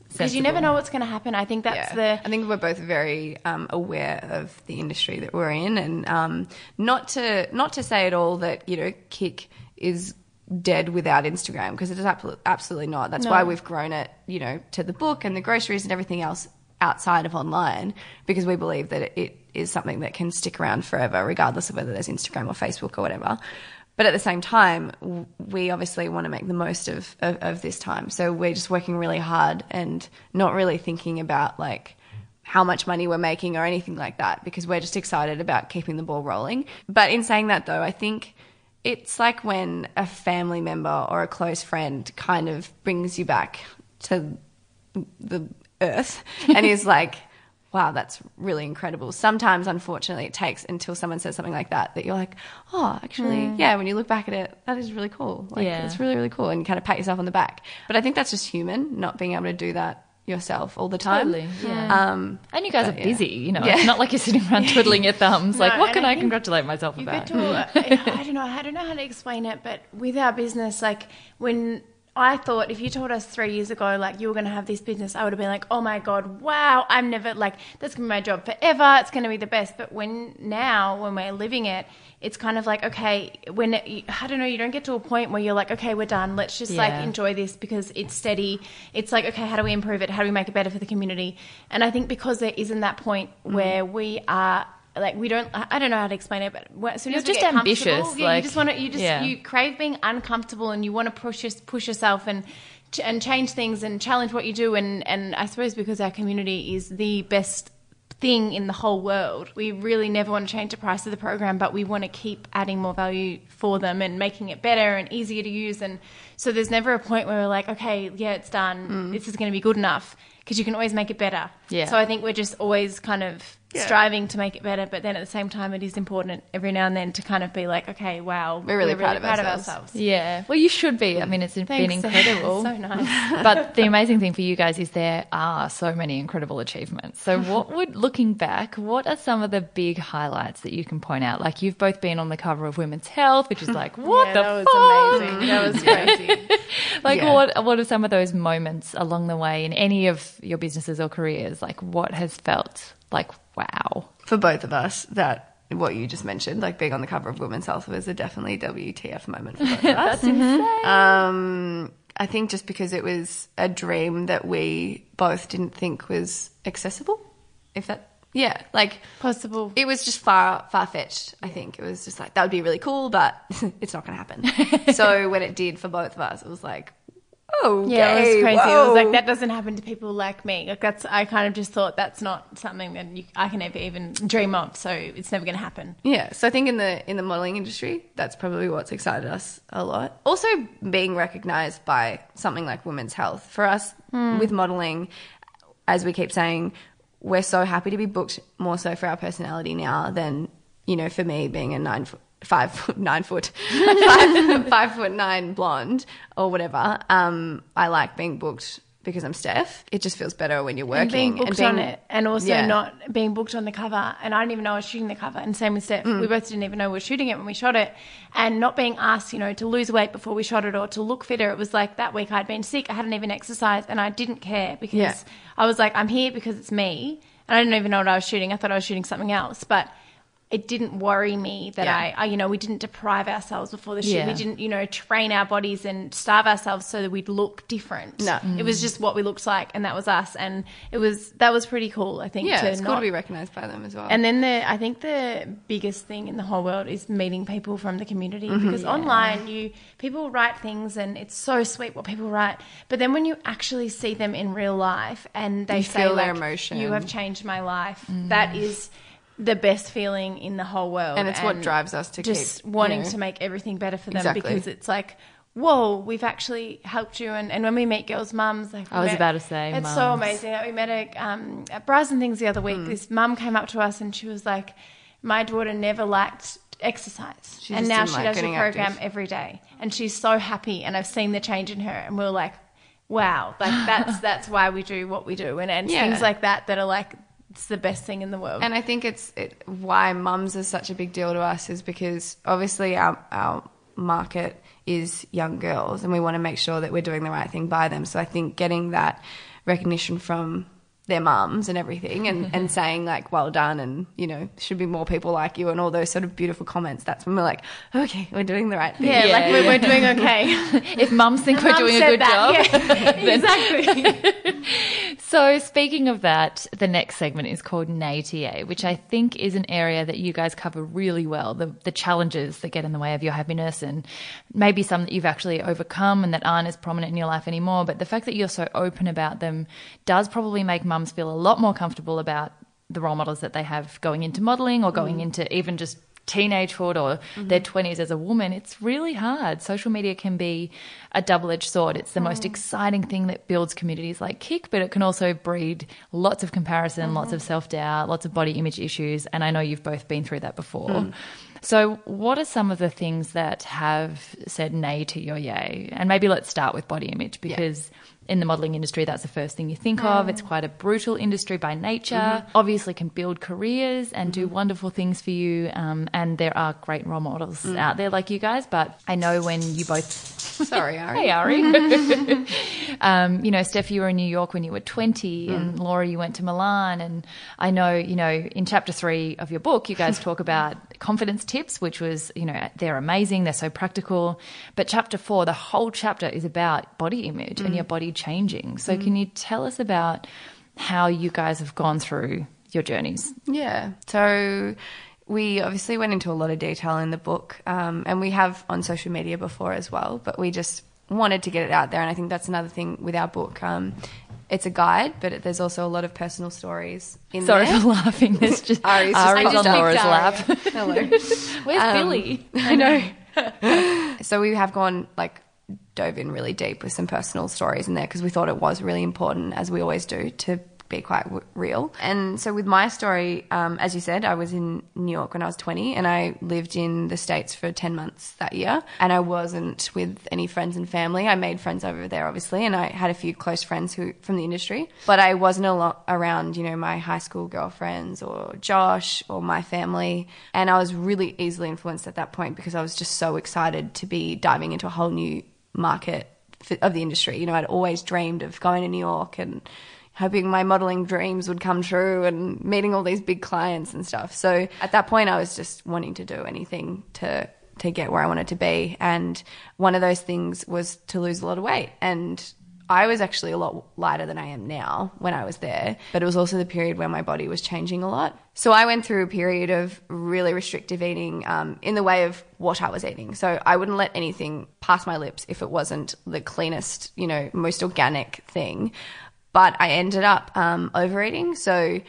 Because you never know what's going to happen. I think that's yeah. the I think we're both very um, aware of the industry that we're in, and um, not to not to say at all that you know KIC is dead without Instagram because it is absolutely not. That's why we've grown it, you know, to the book and the groceries and everything else outside of online because we believe that it, it is something that can stick around forever, regardless of whether there's Instagram or Facebook or whatever. But at the same time, we obviously want to make the most of, of, of this time. So we're just working really hard and not really thinking about like how much money we're making or anything like that because we're just excited about keeping the ball rolling. But in saying that though, I think it's like when a family member or a close friend kind of brings you back to the earth and is like, wow, that's really incredible. Sometimes, unfortunately, it takes until someone says something like that that you're like, oh, actually, mm. yeah, when you look back at it, that is really cool. Like, Yeah. it's really, really cool. And you kind of pat yourself on the back. But I think that's just human, not being able to do that yourself all the time. Totally, yeah. Um, and you guys But, are yeah. busy, you know. Yeah. It's not like you're sitting around twiddling your thumbs. like, what can I I, congratulate myself you about? get to I don't know I don't know how to explain it, but with our business, like when I thought if you told us three years ago like you were going to have this business, I would have been like, oh my god, wow, I'm never like that's going to be my job forever. It's going to be the best. But when now when we're living it, it's kind of like okay, when it, I don't know, you don't get to a point where you're like, okay, we're done. Let's just like enjoy this because it's steady. It's like okay, how do we improve it? How do we make it better for the community? And I think because there isn't that point Mm-hmm. where we are like we don't I don't know how to explain it, but as soon You're as just get ambitious, yeah, like- you just want to you just yeah. you crave being uncomfortable and you want to push push yourself and and change things and challenge what you do and and I suppose because our community is the best thing in the whole world. We really never want to change the price of the program, but we want to keep adding more value for them and making it better and easier to use. And so there's never a point where we're like, okay, yeah, it's done. Mm. This is going to be good enough because you can always make it better. Yeah. So I think we're just always kind of striving to make it better, but then at the same time, it is important every now and then to kind of be like, okay, wow, We're really proud of ourselves. ourselves. Yeah. Well, you should be. I mean, it's been incredible. so nice. but the amazing thing for you guys is there are so many incredible achievements. So, what would, looking back, what are some of the big highlights that you can point out? Like, you've both been on the cover of Women's Health, which is like, what yeah, the that fuck? was amazing. That was crazy. Like, Yeah. what what are some of those moments along the way in any of your businesses or careers? Like, what has felt like wow? for both of us, that what you just mentioned, like being on the cover of Women's Health, was a definitely WTF moment for both of us. That's insane. Um, I think just because it was a dream that we both didn't think was accessible. If that, yeah, like Possible. it was just far far fetched. I think it was just like that would be really cool, but it's not going to happen. so when it did for both of us, it was like, oh, Yeah, it was crazy. It was like that doesn't happen to people like me. Like that's I kind of just thought that's not something that you, I can ever even dream of. So it's never going to happen. Yeah, so I think in the in the modeling industry, that's probably what's excited us a lot. Also, being recognized by something like Women's Health for us hmm. with modeling, as we keep saying, we're so happy to be booked more so for our personality now than, you know, for me being a nine foot, five foot, nine foot, five, five foot nine blonde or whatever. Um, I like being booked because I'm Steph. It just feels better when you're working and being booked being- on it, and also Yeah. not being booked on the cover. And I didn't even know I was shooting the cover. And same with Mm. Steph, we both didn't even know we were shooting it when we shot it, and not being asked, you know, to lose weight before we shot it or to look fitter. It was like that week I'd been sick, I hadn't even exercised, and I didn't care because Yeah. I was like, I'm here because it's me, and I didn't even know what I was shooting. I thought I was shooting something else, but. It didn't worry me that Yeah. I, I, you know, we didn't deprive ourselves before the shoot. Yeah. We didn't, you know, train our bodies and starve ourselves so that we'd look different. No. It was just what we looked like, and that was us. And it was that was pretty cool. I think. Yeah, to it's cool to be recognised by them as well. And then the I think the biggest thing in the whole world is meeting people from the community Mm-hmm. because online you people write things and it's so sweet what people write, but then when you actually see them in real life and they You say feel their like, emotion. "You have changed my life," that is the best feeling in the whole world, And it's what drives us to just keep, you wanting know- to make everything better for them Exactly. because it's like. Whoa, we've actually helped you, and, and when we meet girls' mums, like I was met- about to say, it's so amazing that we met at, um, at Bras and Things the other week. This mum came up to us and she was like, "My daughter never liked exercise, She and now she like does getting program active." every day, and she's so happy. And I've seen the change in her, and we are like, wow, like that's that's why we do what we do, and and Yeah. things like that that are like it's the best thing in the world. And I think it's it, why mums is such a big deal to us is because obviously our our market is young girls, and we want to make sure that we're doing the right thing by them. So I think getting that recognition from their mums and everything and, and saying like well done and you know should be more people like you and all those sort of beautiful comments that's when we're like okay we're doing the right thing yeah, Yeah, like we're, we're doing okay. if mums think we're doing a good that, job. yeah. exactly. So, speaking of that, the next segment is called NATA, which I think is an area that you guys cover really well the, the challenges that get in the way of your happiness, and maybe some that you've actually overcome and that aren't as prominent in your life anymore. But the fact that you're so open about them does probably make mums feel a lot more comfortable about the role models that they have going into modeling or going mm. into even just teenagehood or mm-hmm. their 20s as a woman, it's really hard. Social media can be a double edged sword. It's the most mm. exciting thing that builds communities like KIC, but it can also breed lots of comparison, lots mm-hmm. of self doubt, lots of body image issues. And I know you've both been through that before. Mm. So, what are some of the things that have said nay to your yay? And maybe let's start with body image because in the modeling industry, that's the first thing you think of. It's quite a brutal industry by nature. Mm-hmm. Obviously, can build careers and do mm-hmm. wonderful things for you. Um, and there are great role models mm. out there like you guys. But I know when you both sorry Ari. Hey, Ari. um, you know, Steph, you were in New York when you were 20, and mm. Laura, you went to Milan. And I know, you know, in chapter three of your book, you guys talk about confidence tips, which was, you know, they're amazing, they're so practical. But chapter four, the whole chapter is about body image and mm. your body changing. So, mm. can you tell us about how you guys have gone through your journeys? Yeah. So we obviously went into a lot of detail in the book, um, and we have on social media before as well, but we just wanted to get it out there. And I think that's another thing with our book. Um, it's a guide, but it, there's also a lot of personal stories in Sorry there. for laughing. There's just Ari's just Ari's on. Laura's lap. Hello. Where's Um, Billy? I know. so we have gone like dove in really deep with some personal stories in there because we thought it was really important, as we always do, to be quite w- real. And so with my story, um, as you said, I was in New York when I was 20 and I lived in the States for 10 months that year. And I wasn't with any friends and family. I made friends over there, obviously, and I had a few close friends who from the industry. But I wasn't a lot around, you know, my high school girlfriends or Josh or my family. And I was really easily influenced at that point because I was just so excited to be diving into a whole new market of the industry. You know, I'd always dreamed of going to New York and hoping my modeling dreams would come true and meeting all these big clients and stuff. So at that point, I was just wanting to do anything to to get where I wanted to be. And one of those things was to lose a lot of weight. And I was actually a lot lighter than I am now when I was there, but it was also the period where my body was changing a lot. So I went through a period of really restrictive eating um, in the way of what I was eating. So I wouldn't let anything pass my lips if it wasn't the cleanest, you know, most organic thing. But I ended up um, overeating. So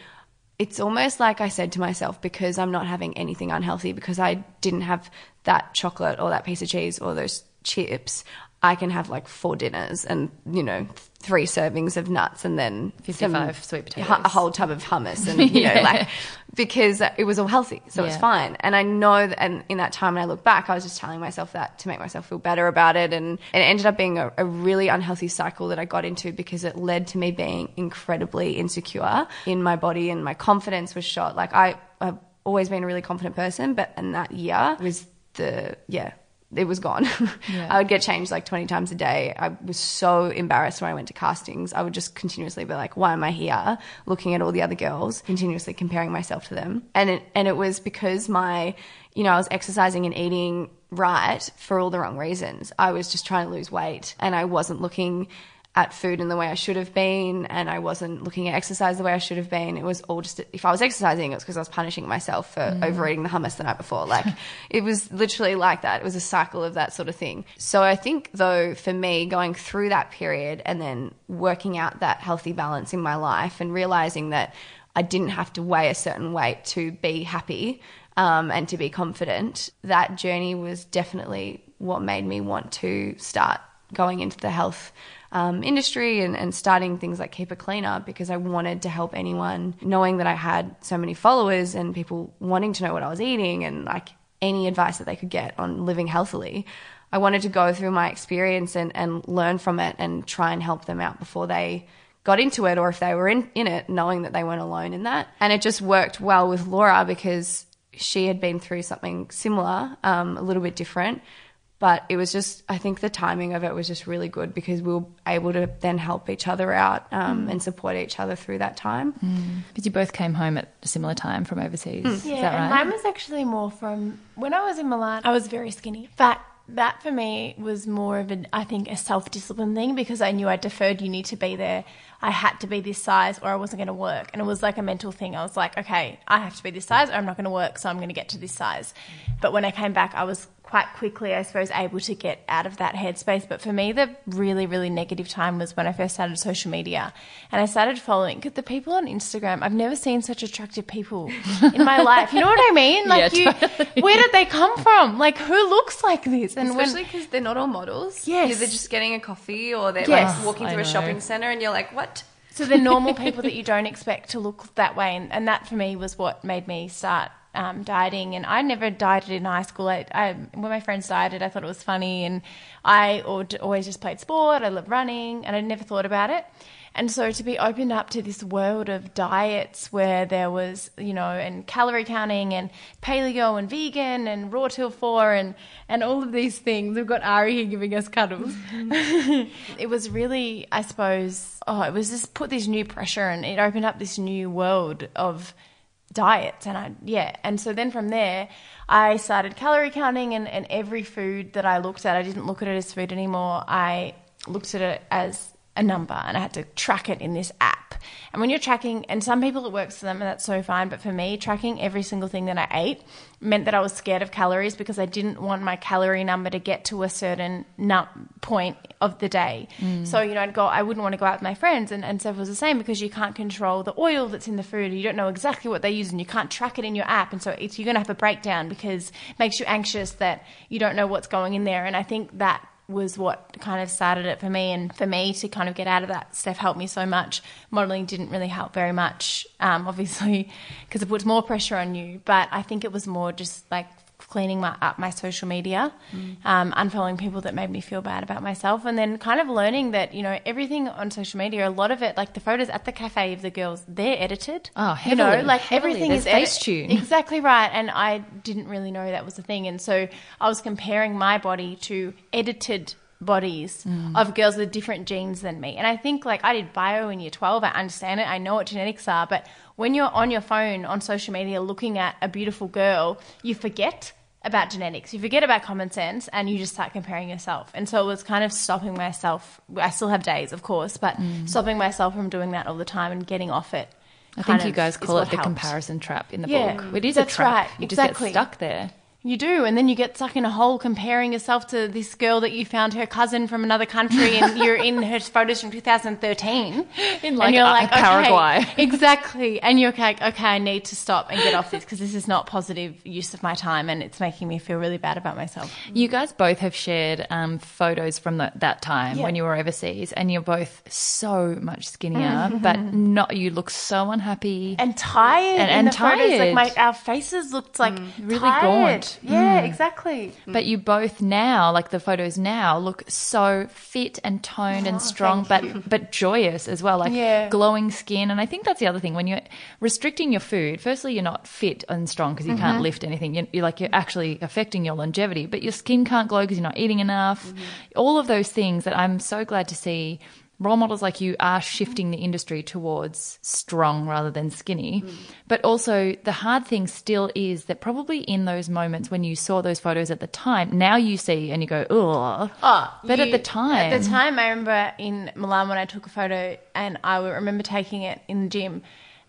it's almost like I said to myself, because I'm not having anything unhealthy, because I didn't have that chocolate or that piece of cheese or those chips, I can have like four dinners and, you know, three servings of nuts and then 55 some- sweet potatoes. a whole tub of hummus and, you know, like, because it was all healthy. So it's Yeah. fine. And I know that, and in that time when I look back, I was just telling myself that to make myself feel better about it. And, and it ended up being a, a really unhealthy cycle that I got into because it led to me being incredibly insecure in my body and my confidence was shot. Like I, I've always been a really confident person, but in that year was the, yeah, it was gone. I would get changed like 20 times a day. I was so embarrassed when I went to castings. I would just continuously be like, why am I here? Looking at all the other girls, continuously comparing myself to them. And it, and it was because my, you know, I was exercising and eating right for all the wrong reasons. I was just trying to lose weight and I wasn't looking at food in the way I should have been, and I wasn't looking at exercise the way I should have been. It was all just if I was exercising, it was because I was punishing myself for overeating the hummus the night before. Like it was literally like that. It was a cycle of that sort of thing. So I think though for me going through that period and then working out that healthy balance in my life and realizing that I didn't have to weigh a certain weight to be happy um, and to be confident, that journey was definitely what made me want to start going into the health um, industry and, and starting things like Keep It Cleaner because I wanted to help anyone, knowing that I had so many followers and people wanting to know what I was eating and like any advice that they could get on living healthily. I wanted to go through my experience and, and learn from it and try and help them out before they got into it or if they were in, in it, knowing that they weren't alone in that. And it just worked well with Laura because she had been through something similar, um, a little bit different. But it was just, I think the timing of it was just really good because we were able to then help each other out um, mm. and support each other through that time. Mm. Because you both came home at a similar time from overseas. Mm. Is Yeah, that and right? mine was actually more from when I was in Milan. I was very skinny. But that for me was more of an, I think, a self discipline thing because I knew I deferred uni to be there. I had to be this size or I wasn't going to work. And it was like a mental thing. I was like, okay, I have to be this size or I'm not going to work, so I'm going to get to this size. But when I came back, I was quite quickly, I suppose, able to get out of that headspace. But for me, the really, really negative time was when I first started social media and I started following because the people on Instagram, I've never seen such attractive people in my life. You know what I mean? Like, Yeah, you, where did they come from? Like, who looks like this? And Especially because they're not all models. Yes. Either just getting a coffee or they're Yes. like walking I through a shopping center and you're like, what? So the normal people that you don't expect to look that way, and, and that for me was what made me start um, dieting. And I never dieted in high school. I, I, when my friends dieted, I thought it was funny, and I always just played sport. I loved running, and I never thought about it. And so to be opened up to this world of diets where there was, you know, and calorie counting and paleo and vegan and raw till four and, and all of these things. We've got Ari here giving us cuddles. it was really, I suppose, oh, it was just put this new pressure and it opened up this new world of diets and I yeah. And so then from there I started calorie counting and, and every food that I looked at I didn't look at it as food anymore. I looked at it as a number and I had to track it in this app and when you're tracking and some people it works for them and that's so fine but for me tracking every single thing that I ate meant that I was scared of calories because I didn't want my calorie number to get to a certain num- point of the day. Mm. So you know I'd go I wouldn't want to go out with my friends and, and Steph was the same because you can't control the oil that's in the food. You don't know exactly what they use and you can't track it in your app. And so it's, you're going to have a breakdown because it makes you anxious that you don't know what's going in there. And I think that was what kind of started it for me. And for me to kind of get out of that Steph helped me so much. Modeling didn't really help very much um, obviously because it puts more pressure on you. But I think it was more just like cleaning my up my social media, um, unfollowing people that made me feel bad about myself, and then kind of learning that you know everything on social media, a lot of it, like the photos at the cafe of the girls, they're edited. Oh, you know, heavily, like heavily. everything There's is Facetune. Exactly right, and I didn't really know that was a thing, and so I was comparing my body to edited bodies mm. of girls with different genes than me. And I think like I did bio in year 12, I understand it, I know what genetics are, but when you're on your phone on social media looking at a beautiful girl, you forget about genetics. You forget about common sense and you just start comparing yourself. And so it was kind of stopping myself. I still have days, of course, but mm. stopping myself from doing that all the time and getting off it. I think you guys call it the helped. comparison trap in the Yeah, book. It is a trap. right, You just get stuck there. You do, and then you get stuck in a hole comparing yourself to this girl that you found her cousin from another country, and you're in her photos from 2013. In, like, and you're uh, like, okay, Paraguay. exactly. And you're like, okay, I need to stop and get off this because this is not positive use of my time, and it's making me feel really bad about myself. You guys both have shared um, photos from the, that time Yeah. when you were overseas, and you're both so much skinnier, but not. You look so unhappy. And tired, And- and the photos, like my our faces looked like Really tired. gaunt. Yeah, mm. exactly. But you both now, like the photos now, look so fit and toned and oh, strong, but but joyous as well, like Yeah. glowing skin. And I think that's the other thing when you're restricting your food. Firstly, you're not fit and strong because you can't mm-hmm. lift anything. You're, you're like you're actually affecting your longevity, but your skin can't glow because you're not eating enough. Mm-hmm. All of those things that I'm so glad to see. Role models like you are shifting the industry towards strong rather than skinny. But also, the hard thing still is that probably in those moments when you saw those photos at the time, now you see and you go, ugh. Oh, but at the time, At the time, I remember in Milan when I took a photo, and I remember taking it in the gym,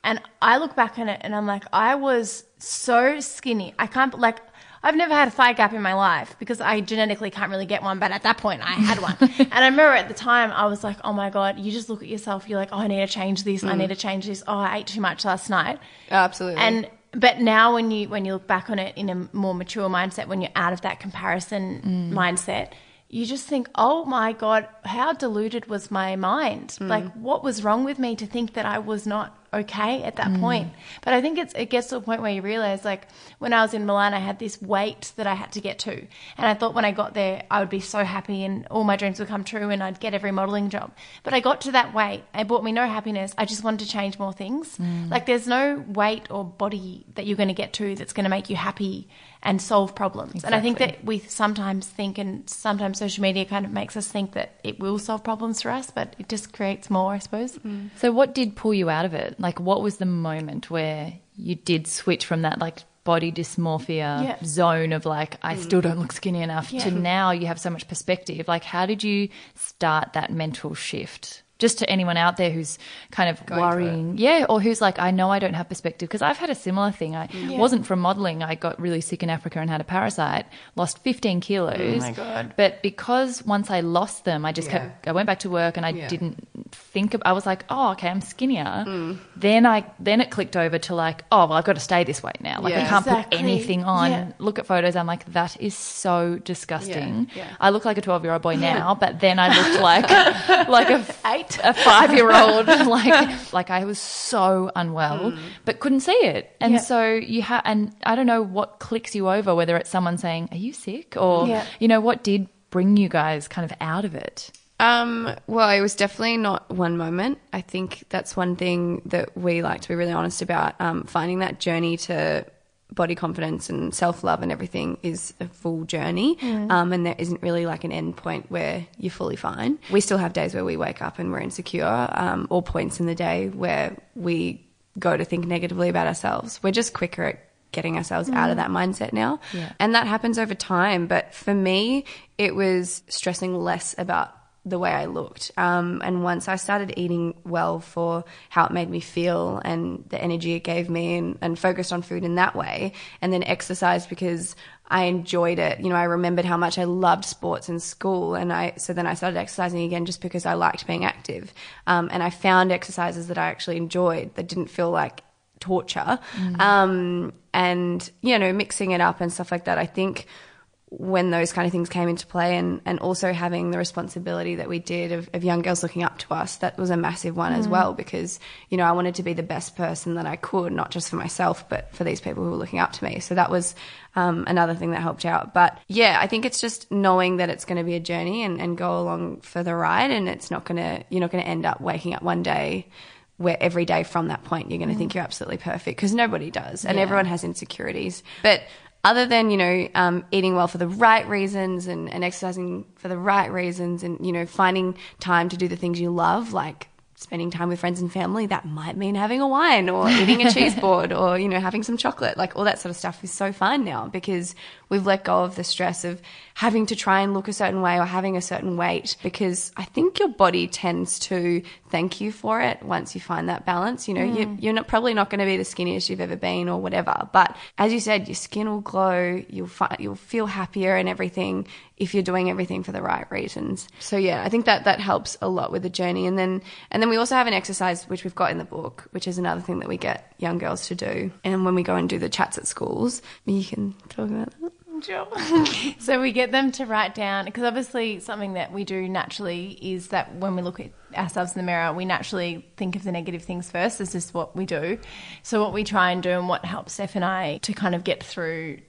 and I look back on it, and I'm like, I was so skinny. I can't like. I've never had a thigh gap in my life because I genetically can't really get one, but at that point I had one. and I remember at the time I was like, oh my God, you just look at yourself, you're like, oh, I need to change this, I mm. need to change this, oh, I ate too much last night. Oh, absolutely. And but now when you when you look back on it in a more mature mindset, when you're out of that comparison mm. mindset, you just think, "Oh my god, how deluded was my mind? Mm. Like what was wrong with me to think that I was not okay at that mm. point?" But I think it's it gets to a point where you realize like when I was in Milan, I had this weight that I had to get to. And I thought when I got there, I would be so happy and all my dreams would come true and I'd get every modeling job. But I got to that weight. It brought me no happiness. I just wanted to change more things. Mm. Like there's no weight or body that you're going to get to that's going to make you happy and solve problems. And I think that we sometimes think and sometimes social media kind of makes us think that it will solve problems for us, but it just creates more, I suppose. Mm. So, what did pull you out of it? Like, what was the moment where you did switch from that, like, body dysmorphia Yeah. zone of, like, I mm. still don't look skinny enough to now you have so much perspective? Like, how did you start that mental shift? Just to anyone out there who's kind of worrying, yeah, or who's like, I know I don't have perspective because I've had a similar thing. I wasn't from modeling. I got really sick in Africa and had a parasite, lost 15 kilos. Oh my God. But because once I lost them, I just Yeah. kept, I went back to work and I Yeah. didn't think of, I was like, oh, okay, I'm skinnier. Mm. Then I, then it clicked over to like, oh, well, I've got to stay this way now. Like, I can't Exactly. put anything on. Yeah. Look at photos. I'm like, that is so disgusting. Yeah, yeah. I look like a 12 year old boy now, but then I looked like, like a, Eight. A five year old. like, like I was so unwell, but couldn't see it. And Yeah. so you have, and I don't know what clicks you over, whether it's someone saying, are you sick? Or, Yeah. you know, what did bring you guys kind of out of it? Um, well, it was definitely not one moment. I think that's one thing that we like to be really honest about. Um, finding that journey to body confidence and self love and everything is a full journey. Um, and there isn't really like an end point where you're fully fine. We still have days where we wake up and we're insecure, um, or points in the day where we go to think negatively about ourselves. We're just quicker at getting ourselves out of that mindset now. Yeah. And that happens over time. But for me, it was stressing less about the way I looked. Um, and once I started eating well for how it made me feel and the energy it gave me and, and focused on food in that way, and then exercise because I enjoyed it. You know, I remembered how much I loved sports in school. And I, so then I started exercising again just because I liked being active. Um, and I found exercises that I actually enjoyed that didn't feel like torture. Um, and, you know, mixing it up and stuff like that. I think when those kind of things came into play and, and also having the responsibility that we did of, of young girls looking up to us, that was a massive one as well because, you know, I wanted to be the best person that I could, not just for myself, but for these people who were looking up to me. So that was um, another thing that helped out. But yeah, I think it's just knowing that it's going to be a journey and, and go along for the ride and it's not going to, you're not going to end up waking up one day where every day from that point you're going to think you're absolutely perfect because nobody does and everyone has insecurities. But other than, you know, um, eating well for the right reasons and, and exercising for the right reasons and, you know, finding time to do the things you love, like spending time with friends and family, that might mean having a wine or eating a cheese board or, you know, having some chocolate. Like all that sort of stuff is so fun now because we've let go of the stress of having to try and look a certain way or having a certain weight because I think your body tends to thank you for it once you find that balance. You know, you, mm. you're not, probably not going to be the skinniest you've ever been or whatever. But as you said, your skin will glow, you'll, fi- you'll feel happier and everything if you're doing everything for the right reasons. So yeah, I think that that helps a lot with the journey. And then and then we also have an exercise which we've got in the book, which is another thing that we get young girls to do. And when we go and do the chats at schools, you can talk about that. Sure. so we get them to write down because obviously something that we do naturally is that when we look at ourselves in the mirror, we naturally think of the negative things first. This is what we do. So what we try and do and what helps Steph and I to kind of get through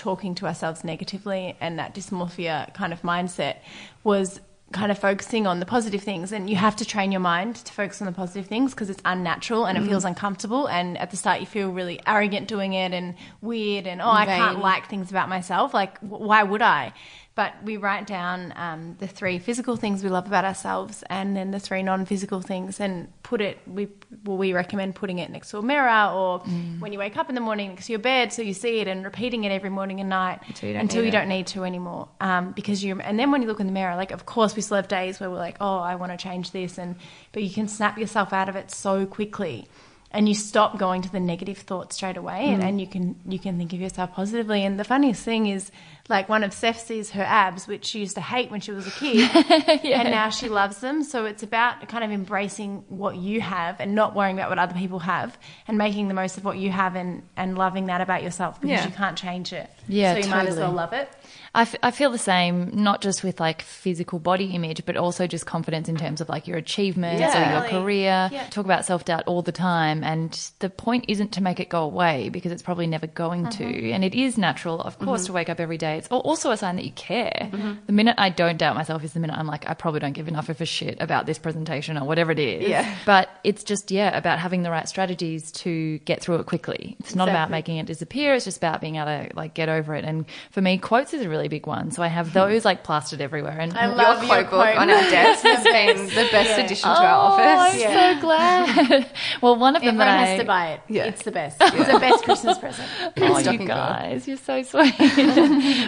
talking to ourselves negatively and that dysmorphia kind of mindset was kind of focusing on the positive things. And you have to train your mind to focus on the positive things because it's unnatural and it feels mm-hmm. uncomfortable. And at the start you feel really arrogant doing it and weird and oh I can't like things about myself. Like w- why would I but we write down um, the three physical things we love about ourselves and then the three non-physical things and put it we well, we recommend putting it next to a mirror or when you wake up in the morning next to your bed so you see it and repeating it every morning and night Until you don't until need you don't need to anymore. Um, because you and then when you look in the mirror like of course we still have days where we're like oh I want to change this and but you can snap yourself out of it so quickly and you stop going to the negative thoughts straight away and, and you can you can think of yourself positively. And the funniest thing is like one of Steph sees her abs which she used to hate when she was a kid and now she loves them. So it's about kind of embracing what you have and not worrying about what other people have and making the most of what you have and and loving that about yourself because Yeah. you can't change it. Yeah, so you might as well love it I, f- I feel the same, not just with like physical body image, but also just confidence in terms of like your achievements or Yeah. your career. Yeah. Talk about self doubt all the time. And the point isn't to make it go away because it's probably never going to. Mm-hmm. And it is natural, of course, mm-hmm. to wake up every day. It's also a sign that you care. Mm-hmm. The minute I don't doubt myself is the minute I'm like, I probably don't give enough of a shit about this presentation or whatever it is. Yeah. But it's just, yeah, about having the right strategies to get through it quickly. It's not about making it disappear. It's just about being able to like get over it. And for me, quotes is a really big one. So I have those like plastered everywhere. And I Your love your quote book quote. on our desk has been the best addition to our office. I'm office. so glad. well, one of them everyone that has I, to buy it Yeah. it's the best it's the best Christmas present Oh, you guys, you're so sweet.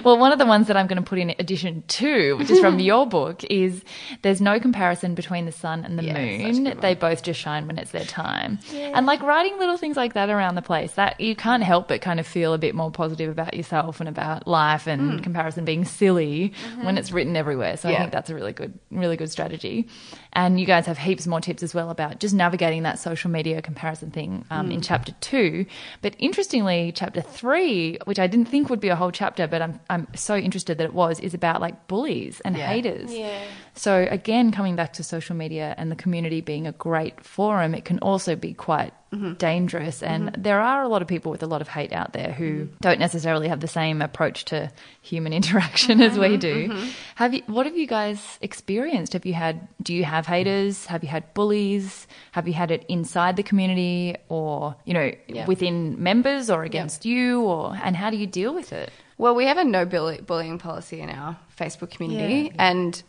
well, one of the ones that I'm going to put in addition to, which is from your book, is there's no comparison between the sun and the moon. They both just shine when it's their time. And like writing little things like that around the place, that you can't help but kind of feel a bit more positive about yourself and about life and hmm. Comparison being silly when mm-hmm. it's written everywhere. So I think that's a really good, really good strategy. And you guys have heaps more tips as well about just navigating that social media comparison thing um, in mm. chapter two. But interestingly, chapter three, which I didn't think would be a whole chapter, but I'm, I'm so interested that it was, is about like bullies and Yeah. haters. Yeah. So again, coming back to social media and the community being a great forum, it can also be quite mm-hmm. dangerous. And mm-hmm. there are a lot of people with a lot of hate out there who mm-hmm. don't necessarily have the same approach to human interaction as we do. Have you? What have you guys experienced? Have you had? Do you have haters? Have you had bullies? Have you had it inside the community, or you know, Yeah. within members, or against you, or and how do you deal with it? Well, we have a no bully- bullying policy in our Facebook community, Yeah. and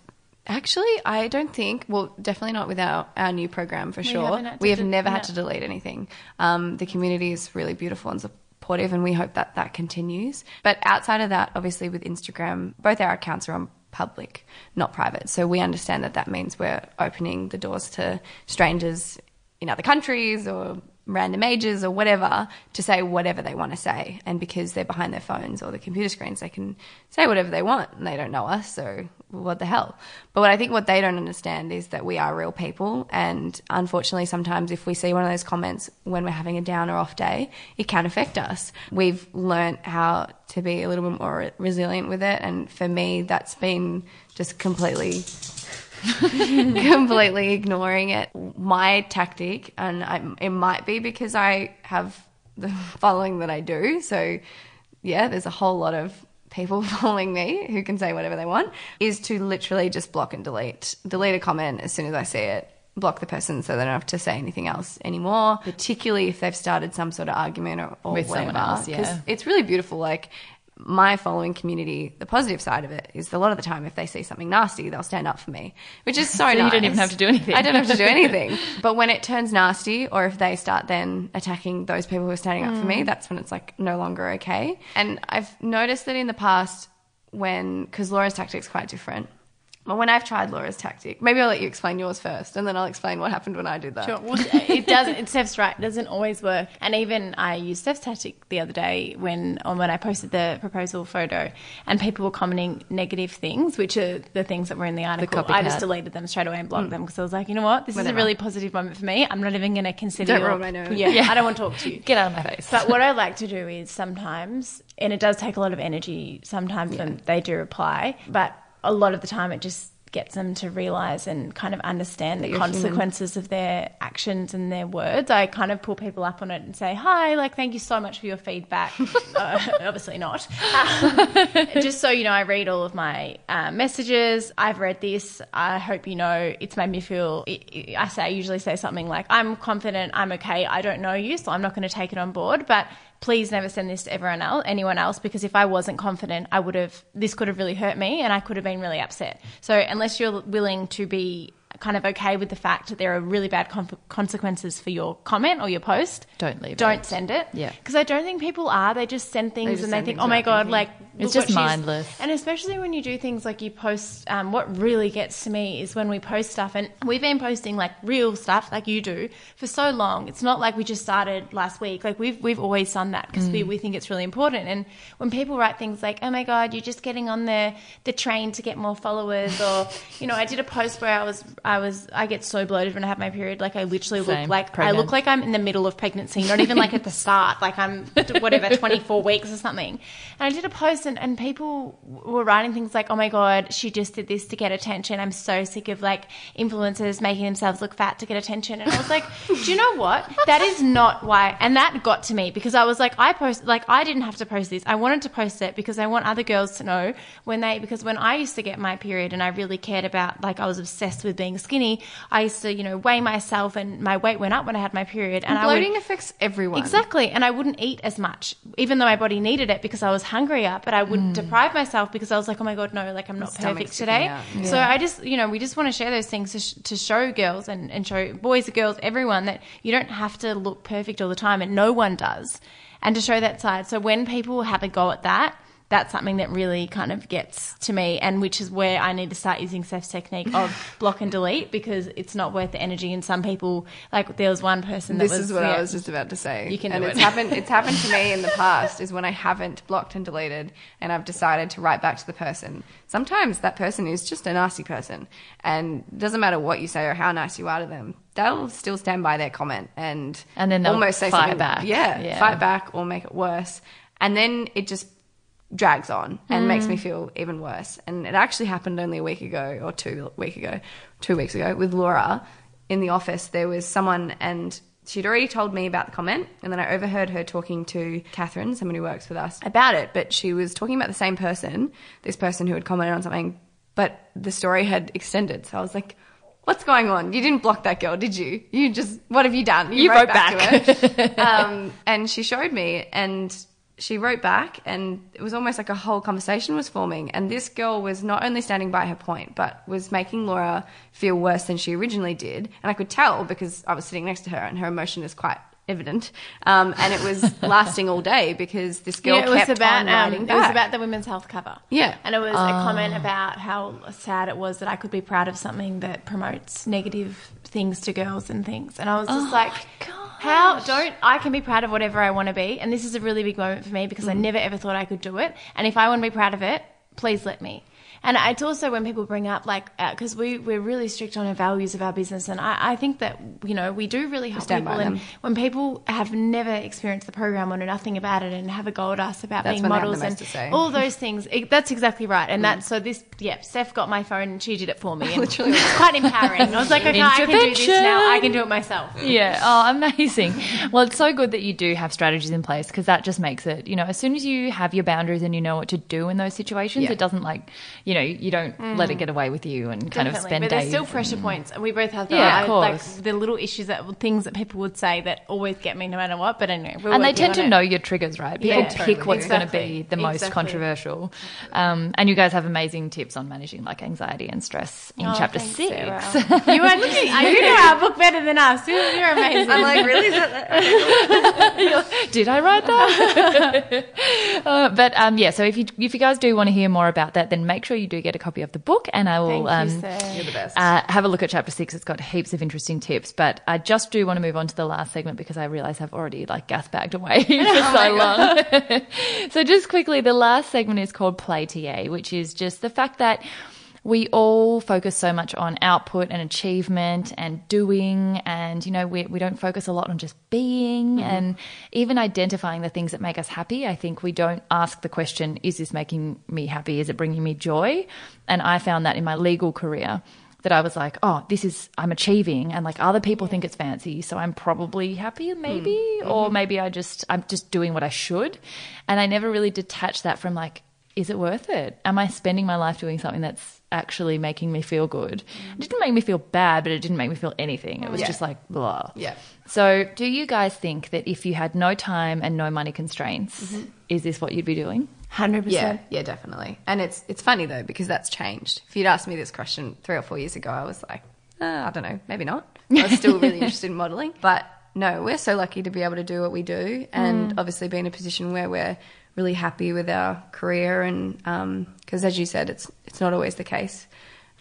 actually, I don't think. Well, definitely not with our, our new program for sure. had to we have de- never had to delete anything. Um, the community is really beautiful and supportive, and we hope that that continues. But outside of that, obviously, with Instagram, both our accounts are on public, not private. So we understand that that means we're opening the doors to strangers in other countries or random ages or whatever to say whatever they want to say. And because they're behind their phones or the computer screens, they can say whatever they want and they don't know us. So what the hell? But what I think what they don't understand is that we are real people. And unfortunately, sometimes if we see one of those comments when we're having a down or off day, it can affect us. We've learnt how to be a little bit more resilient with it. And for me, that's been just completely completely ignoring it. My tactic, and I, it might be because I have the following that I do. So, yeah, there's a whole lot of people following me who can say whatever they want, is to literally just block and delete. Delete a comment as soon as I see it. Block the person so they don't have to say anything else anymore, particularly if they've started some sort of argument or, or With whatever. someone else, yeah. it's really beautiful. Like, my following community, the positive side of it is a lot of the time if they see something nasty, they'll stand up for me, which is so, you nice. don't even have to do anything. I don't have to do anything. but when it turns nasty, or if they start then attacking those people who are standing up for Mm. me, that's when it's like no longer okay. And I've noticed that in the past, when because Laura's tactic's quite different. When I've tried Laura's tactic, maybe I'll let you explain yours first, and then I'll explain what happened when I did that. Sure. Well, it doesn't. It's Steph's right. It doesn't always work. And even I used Steph's tactic the other day when on when I posted the proposal photo, and people were commenting negative things, which are the things that were in the article. I just deleted them straight away and blocked hmm. them because I was like, you know what, this is a really positive moment for me. I'm not even going to consider. Don't your- ruin my note. Yeah, I don't want to talk to you. Get out of my face. But what I like to do is sometimes, and it does take a lot of energy sometimes when they do reply, but a lot of the time it just gets them to realize and kind of understand the you're human. consequences of their actions and their words. I kind of pull people up on it and say, Hi, like, thank you so much for your feedback. uh, obviously not. Um, just so you know, I read all of my uh, messages. I've read this. I hope you know it's made me feel. I say, I usually say something like, I'm confident, I'm okay, I don't know you, so I'm not going to take it on board. But please never send this to everyone else, anyone else, because if I wasn't confident, I would have, this could have really hurt me and I could have been really upset. So unless you're willing to be kind of okay with the fact that there are really bad con- consequences for your comment or your post, Don't leave Don't it. send it. Yeah. Because I don't think people are. They just send things just and they think, oh my God, thinking. like, It's just mindless. And especially when you do things like you post, um, what really gets to me is when we post stuff, and we've been posting like real stuff, like you do, for so long. It's not like we just started last week. Like we've we've always done that because Mm. we, we think it's really important. And when people write things like, "Oh my God, you're just getting on the the train to get more followers," or you know, I did a post where I was I was I get so bloated when I have my period, like I literally Same. look like Pregnant. I look like I'm in the middle of pregnancy, not even like at the start, like I'm whatever 24 weeks or something. And I did a post, and, and people were writing things like, "Oh my god, she just did this to get attention. I'm so sick of like influencers making themselves look fat to get attention." And I was like, "Do you know what? That is not why." And that got to me because I was like, I post like I didn't have to post this. I wanted to post it because I want other girls to know when they because when I used to get my period and I really cared about like I was obsessed with being skinny. I used to you know weigh myself and my weight went up when I had my period and I would, Bloating affects everyone. Exactly. And I wouldn't eat as much, even though my body needed it because I was hungrier, but I would mm. deprive myself because I was like, oh my God, no, like I'm not perfect today. out. So I just, you know, we just want to share those things to, sh- to show girls and, and show boys and girls, everyone that you don't have to look perfect all the time and no one does. And to show that side. So when people have a go at that, that's something that really kind of gets to me, and which is where I need to start using Steph's technique of block and delete because it's not worth the energy. And some people, like there was one person that This was is what yeah. I was just about to say. You can and do it's it. happened. It's happened to me in the past. Is when I haven't blocked and deleted, and I've decided to write back to the person. Sometimes that person is just a nasty person, and doesn't matter what you say or how nice you are to them. They'll still stand by their comment and And then they'll almost say fight something back. Yeah, Yeah. fight back or make it worse, and then it just drags on and makes me feel even worse. And it actually happened only a week ago or two week ago, two weeks ago with Laura in the office. There was someone and she'd already told me about the comment, and then I overheard her talking to Catherine, someone who works with us, about it. But she was talking about the same person, this person who had commented on something, but the story had extended. So I was like. What's going on? You didn't block that girl, did you? You just, what have you done? You wrote back. to her. um, and she showed me, and she wrote back, and it was almost like a whole conversation was forming. And this girl was not only standing by her point, but was making Laura feel worse than she originally did. And I could tell because I was sitting next to her, and her emotion is quite evident. Um, and it was lasting all day because this girl yeah, it was kept about on um, writing it was about the women's health cover. Yeah. and it was a comment about how sad it was that I could be proud of something that promotes negative things to girls and things. And I was just like, how don't I can be proud of whatever I want to be? And this is a really big moment for me because I mm. never ever thought I could do it. And if I want to be proud of it, please let me. And it's also when people bring up like uh, because we we're really strict on our values of our business, and I, I think that you know we do really help stand people. And when people have never experienced the program or know nothing about it and have a go at us about That's being when they have the models and to all those things, it, that's exactly right. And mm. that's so this yeah, Steph got my phone and she did it for me. And Literally. it's quite empowering. I was like, okay, I can do this now. I can do it myself. Yeah. Oh, amazing. Well, it's so good that you do have strategies in place because that just makes it, you know, as soon as you have your boundaries and you know what to do in those situations, Yeah. it doesn't like, you you know, you don't let it get away with you and kind of Definitely, spend but days. there's still pressure points, and we both have that. Yeah, of I- like course. the little issues that things that people would say that always get me no matter what. But anyway, we're and they tend to it. know your triggers, right? People Yeah, pick totally. what's going to be the most Exactly. controversial. Um, and you guys have amazing tips on managing like anxiety and stress in Oh, chapter thanks, six. Sarah. you are looking. You know our book better than us. You're, you're amazing. I'm like, really? Is that that? Did I write that? uh, but um, yeah, so if you if you guys do want to hear more about that, then make sure you do get a copy of the book, and I will you, um, You're the best. uh, have a look at chapter six. It's got heaps of interesting tips. But I just do want to move on to the last segment because I realise I've already like gas bagged away for Oh so long. so just quickly, the last segment is called Play TA, which is just the fact that we all focus so much on output and achievement and doing and you know we, we don't focus a lot on just being mm-hmm. and even identifying the things that make us happy i think we don't ask the question is this making me happy is it bringing me joy and i found that in my legal career that I was like, oh, this is, I'm achieving. And like other people think it's fancy. So I'm probably happy, hmm. maybe. Or mm-hmm. maybe I just, I'm just doing what I should. And I never really detached that from like, is it worth it? Am I spending my life doing something that's actually making me feel good? It didn't make me feel bad, but it didn't make me feel anything. It was Yeah. just like, blah. Yeah. So do you guys think that if you had no time and no money constraints, is this what you'd be doing? Hundred percent. yeah, yeah, definitely. And it's it's funny though because that's changed. If you'd asked me this question three or four years ago, I was like, uh, I don't know, maybe not. I was still really interested in modelling, but no, we're so lucky to be able to do what we do, and obviously be in a position where we're really happy with our career, and because as you said, it's it's not always the case.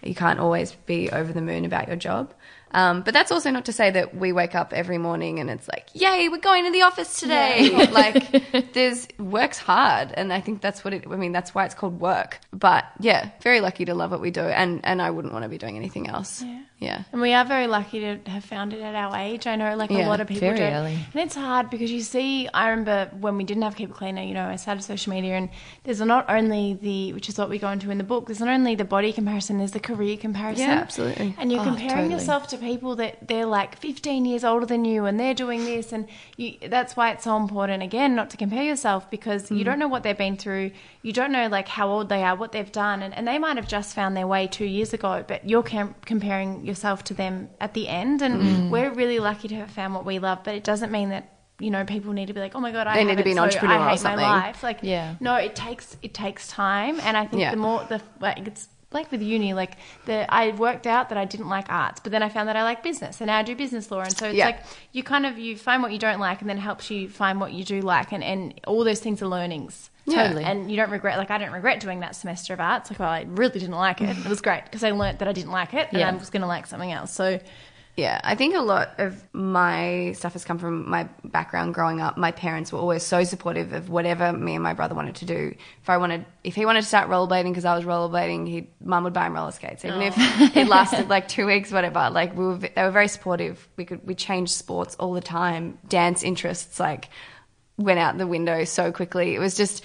You can't always be over the moon about your job. Um, but that's also not to say that we wake up every morning and it's like, yay, we're going to the office today. like, there's work's hard, and I think that's what it. I mean, that's why it's called work. But yeah, very lucky to love what we do, and and I wouldn't want to be doing anything else. Yeah. Yeah. And we are very lucky to have found it at our age. I know, like a lot of people very don't. early. And it's hard because you see, I remember when we didn't have Keep It Cleaner, you know, I started social media, and there's not only the, which is what we go into in the book, there's not only the body comparison, there's the career comparison. Yeah, absolutely. And you're Oh, comparing totally. yourself to people that they're like 15 years older than you, and they're doing this, and you, that's why it's so important, again, not to compare yourself because Mm. you don't know what they've been through. You don't know, like, how old they are, what they've done, and, and they might have just found their way two years ago, but you're com- comparing yourself to them at the end. And Mm. we're really lucky to have found what we love, but it doesn't mean that. You know, people need to be like, "Oh my god, I They need to be an so entrepreneur or I hate something. my life." Like, Yeah. no, it takes it takes time, and I think Yeah. the more the like it's like with uni, like the I worked out that I didn't like arts, but then I found that I like business, and now I do business law, and so it's Yeah. like you kind of you find what you don't like, and then helps you find what you do like, and and all those things are learnings. Yeah. Totally. And you don't regret, like, I don't regret doing that semester of arts. Like, well, I really didn't like it. It was great because I learnt that I didn't like it and Yeah. I was going to like something else. So, Yeah, I think a lot of my stuff has come from my background growing up. My parents were always so supportive of whatever me and my brother wanted to do. If I wanted, if he wanted to start rollerblading because I was rollerblading, he mum would buy him roller skates, even if oh. it lasted like two weeks, whatever. Like we were, they were very supportive. We could we changed sports all the time. Dance interests like went out the window so quickly. It was just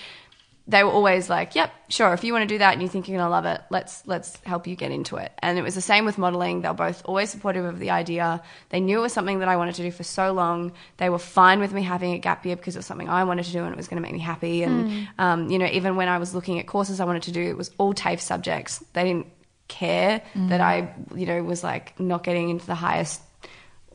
they were always like, "Yep, sure. If you want to do that and you think you're gonna love it, let's let's help you get into it." And it was the same with modeling. They were both always supportive of the idea. They knew it was something that I wanted to do for so long. They were fine with me having a gap year because it was something I wanted to do and it was going to make me happy. And um, you know, even when I was looking at courses I wanted to do, it was all TAFE subjects. They didn't care that I, you know, was like not getting into the highest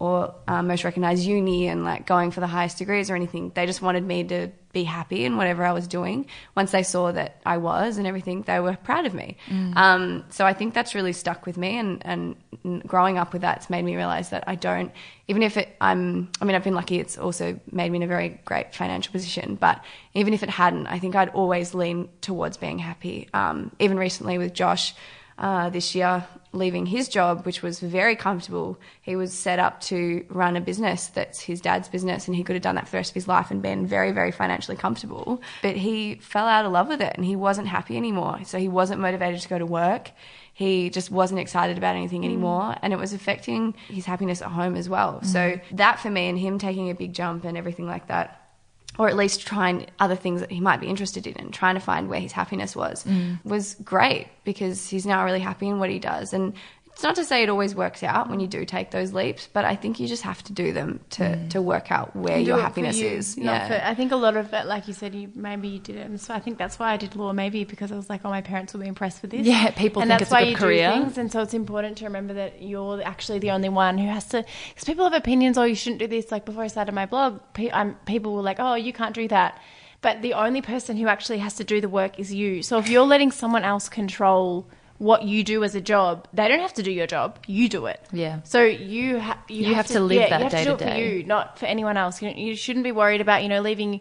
or um, most recognized uni and like going for the highest degrees or anything. They just wanted me to be happy in whatever I was doing. Once they saw that I was and everything, they were proud of me. Um, so I think that's really stuck with me. And, and growing up with that's made me realize that I don't, even if it, I'm, I mean, I've been lucky. It's also made me in a very great financial position. But even if it hadn't, I think I'd always lean towards being happy. Um, even recently with Josh, uh, this year, leaving his job, which was very comfortable. He was set up to run a business that's his dad's business, and he could have done that for the rest of his life and been very, very financially comfortable. But he fell out of love with it and he wasn't happy anymore. So he wasn't motivated to go to work. He just wasn't excited about anything anymore, and it was affecting his happiness at home as well. So, that for me and him taking a big jump and everything like that or at least trying other things that he might be interested in and trying to find where his happiness was mm. was great because he's now really happy in what he does. And it's not to say it always works out when you do take those leaps, but I think you just have to do them to, to work out where your happiness you, is. not for- I think a lot of it, like you said, you maybe you did it, and so I think that's why I did law. Maybe because I was like, oh, my parents will be impressed with this. Yeah, people and think that's it's a why good you career. do things, and so it's important to remember that you're actually the only one who has to. Because people have opinions. Oh, you shouldn't do this. Like before I started my blog, pe- I'm, people were like, oh, you can't do that. But the only person who actually has to do the work is you. So if you're letting someone else control what you do as a job, they don't have to do your job. You do it. Yeah. So you ha- you, have to live yeah, that you have day to to do it for you, not for anyone else. You, you shouldn't be worried about you know leaving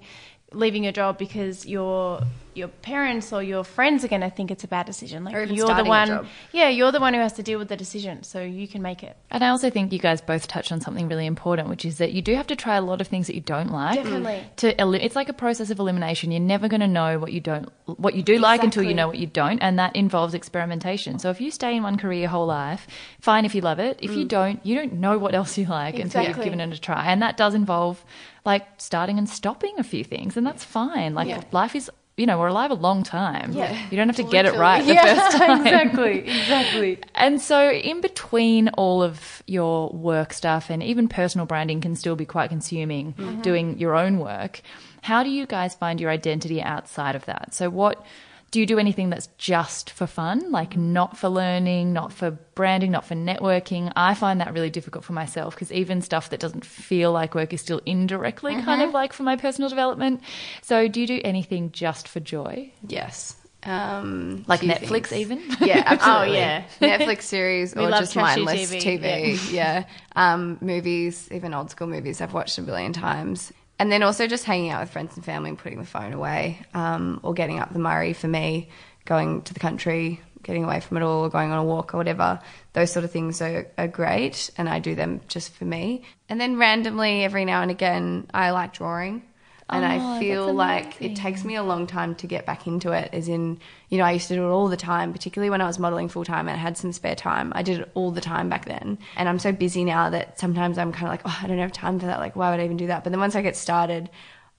leaving your job because your your parents or your friends are going to think it's a bad decision. Like Or even you're the one, yeah, you're the one who has to deal with the decision, so you can make it. And I also think you guys both touched on something really important, which is that you do have to try a lot of things that you don't like. Definitely. To eli- it's like a process of elimination. You're never going to know what you don't, what you do like until you know what you don't, and that involves experimentation. So if you stay in one career your whole life, fine if you love it. If you mm. don't, you don't know what else you like until you've given it a try, and that does involve like starting and stopping a few things, and that's fine. Like Yeah. life is. You know, we're alive a long time. Yeah. You don't have to get it right the yeah, first time. exactly, exactly. And so, in between all of your work stuff and even personal branding can still be quite consuming mm-hmm. doing your own work. How do you guys find your identity outside of that? So, what do you do anything that's just for fun, like not for learning, not for branding, not for networking? I find that really difficult for myself because even stuff that doesn't feel like work is still indirectly kind of like for my personal development. So, do you do anything just for joy? Yes. Um, Like Netflix, things. even? Yeah, absolutely. Oh, yeah. Netflix series We or love just trashy mindless TV, TV. Yeah. Um, movies, even old school movies, I've watched a billion times. And then also just hanging out with friends and family and putting the phone away, um, or getting up the Murray for me, going to the country, getting away from it all, or going on a walk or whatever. Those sort of things are, are great, and I do them just for me. And then randomly, every now and again, I like drawing. And Oh, I feel like it takes me a long time to get back into it. As in, you know, I used to do it all the time, particularly when I was modeling full time and I had some spare time. I did it all the time back then. And I'm so busy now that sometimes I'm kind of like, oh, I don't have time for that. Like, why would I even do that? But then once I get started,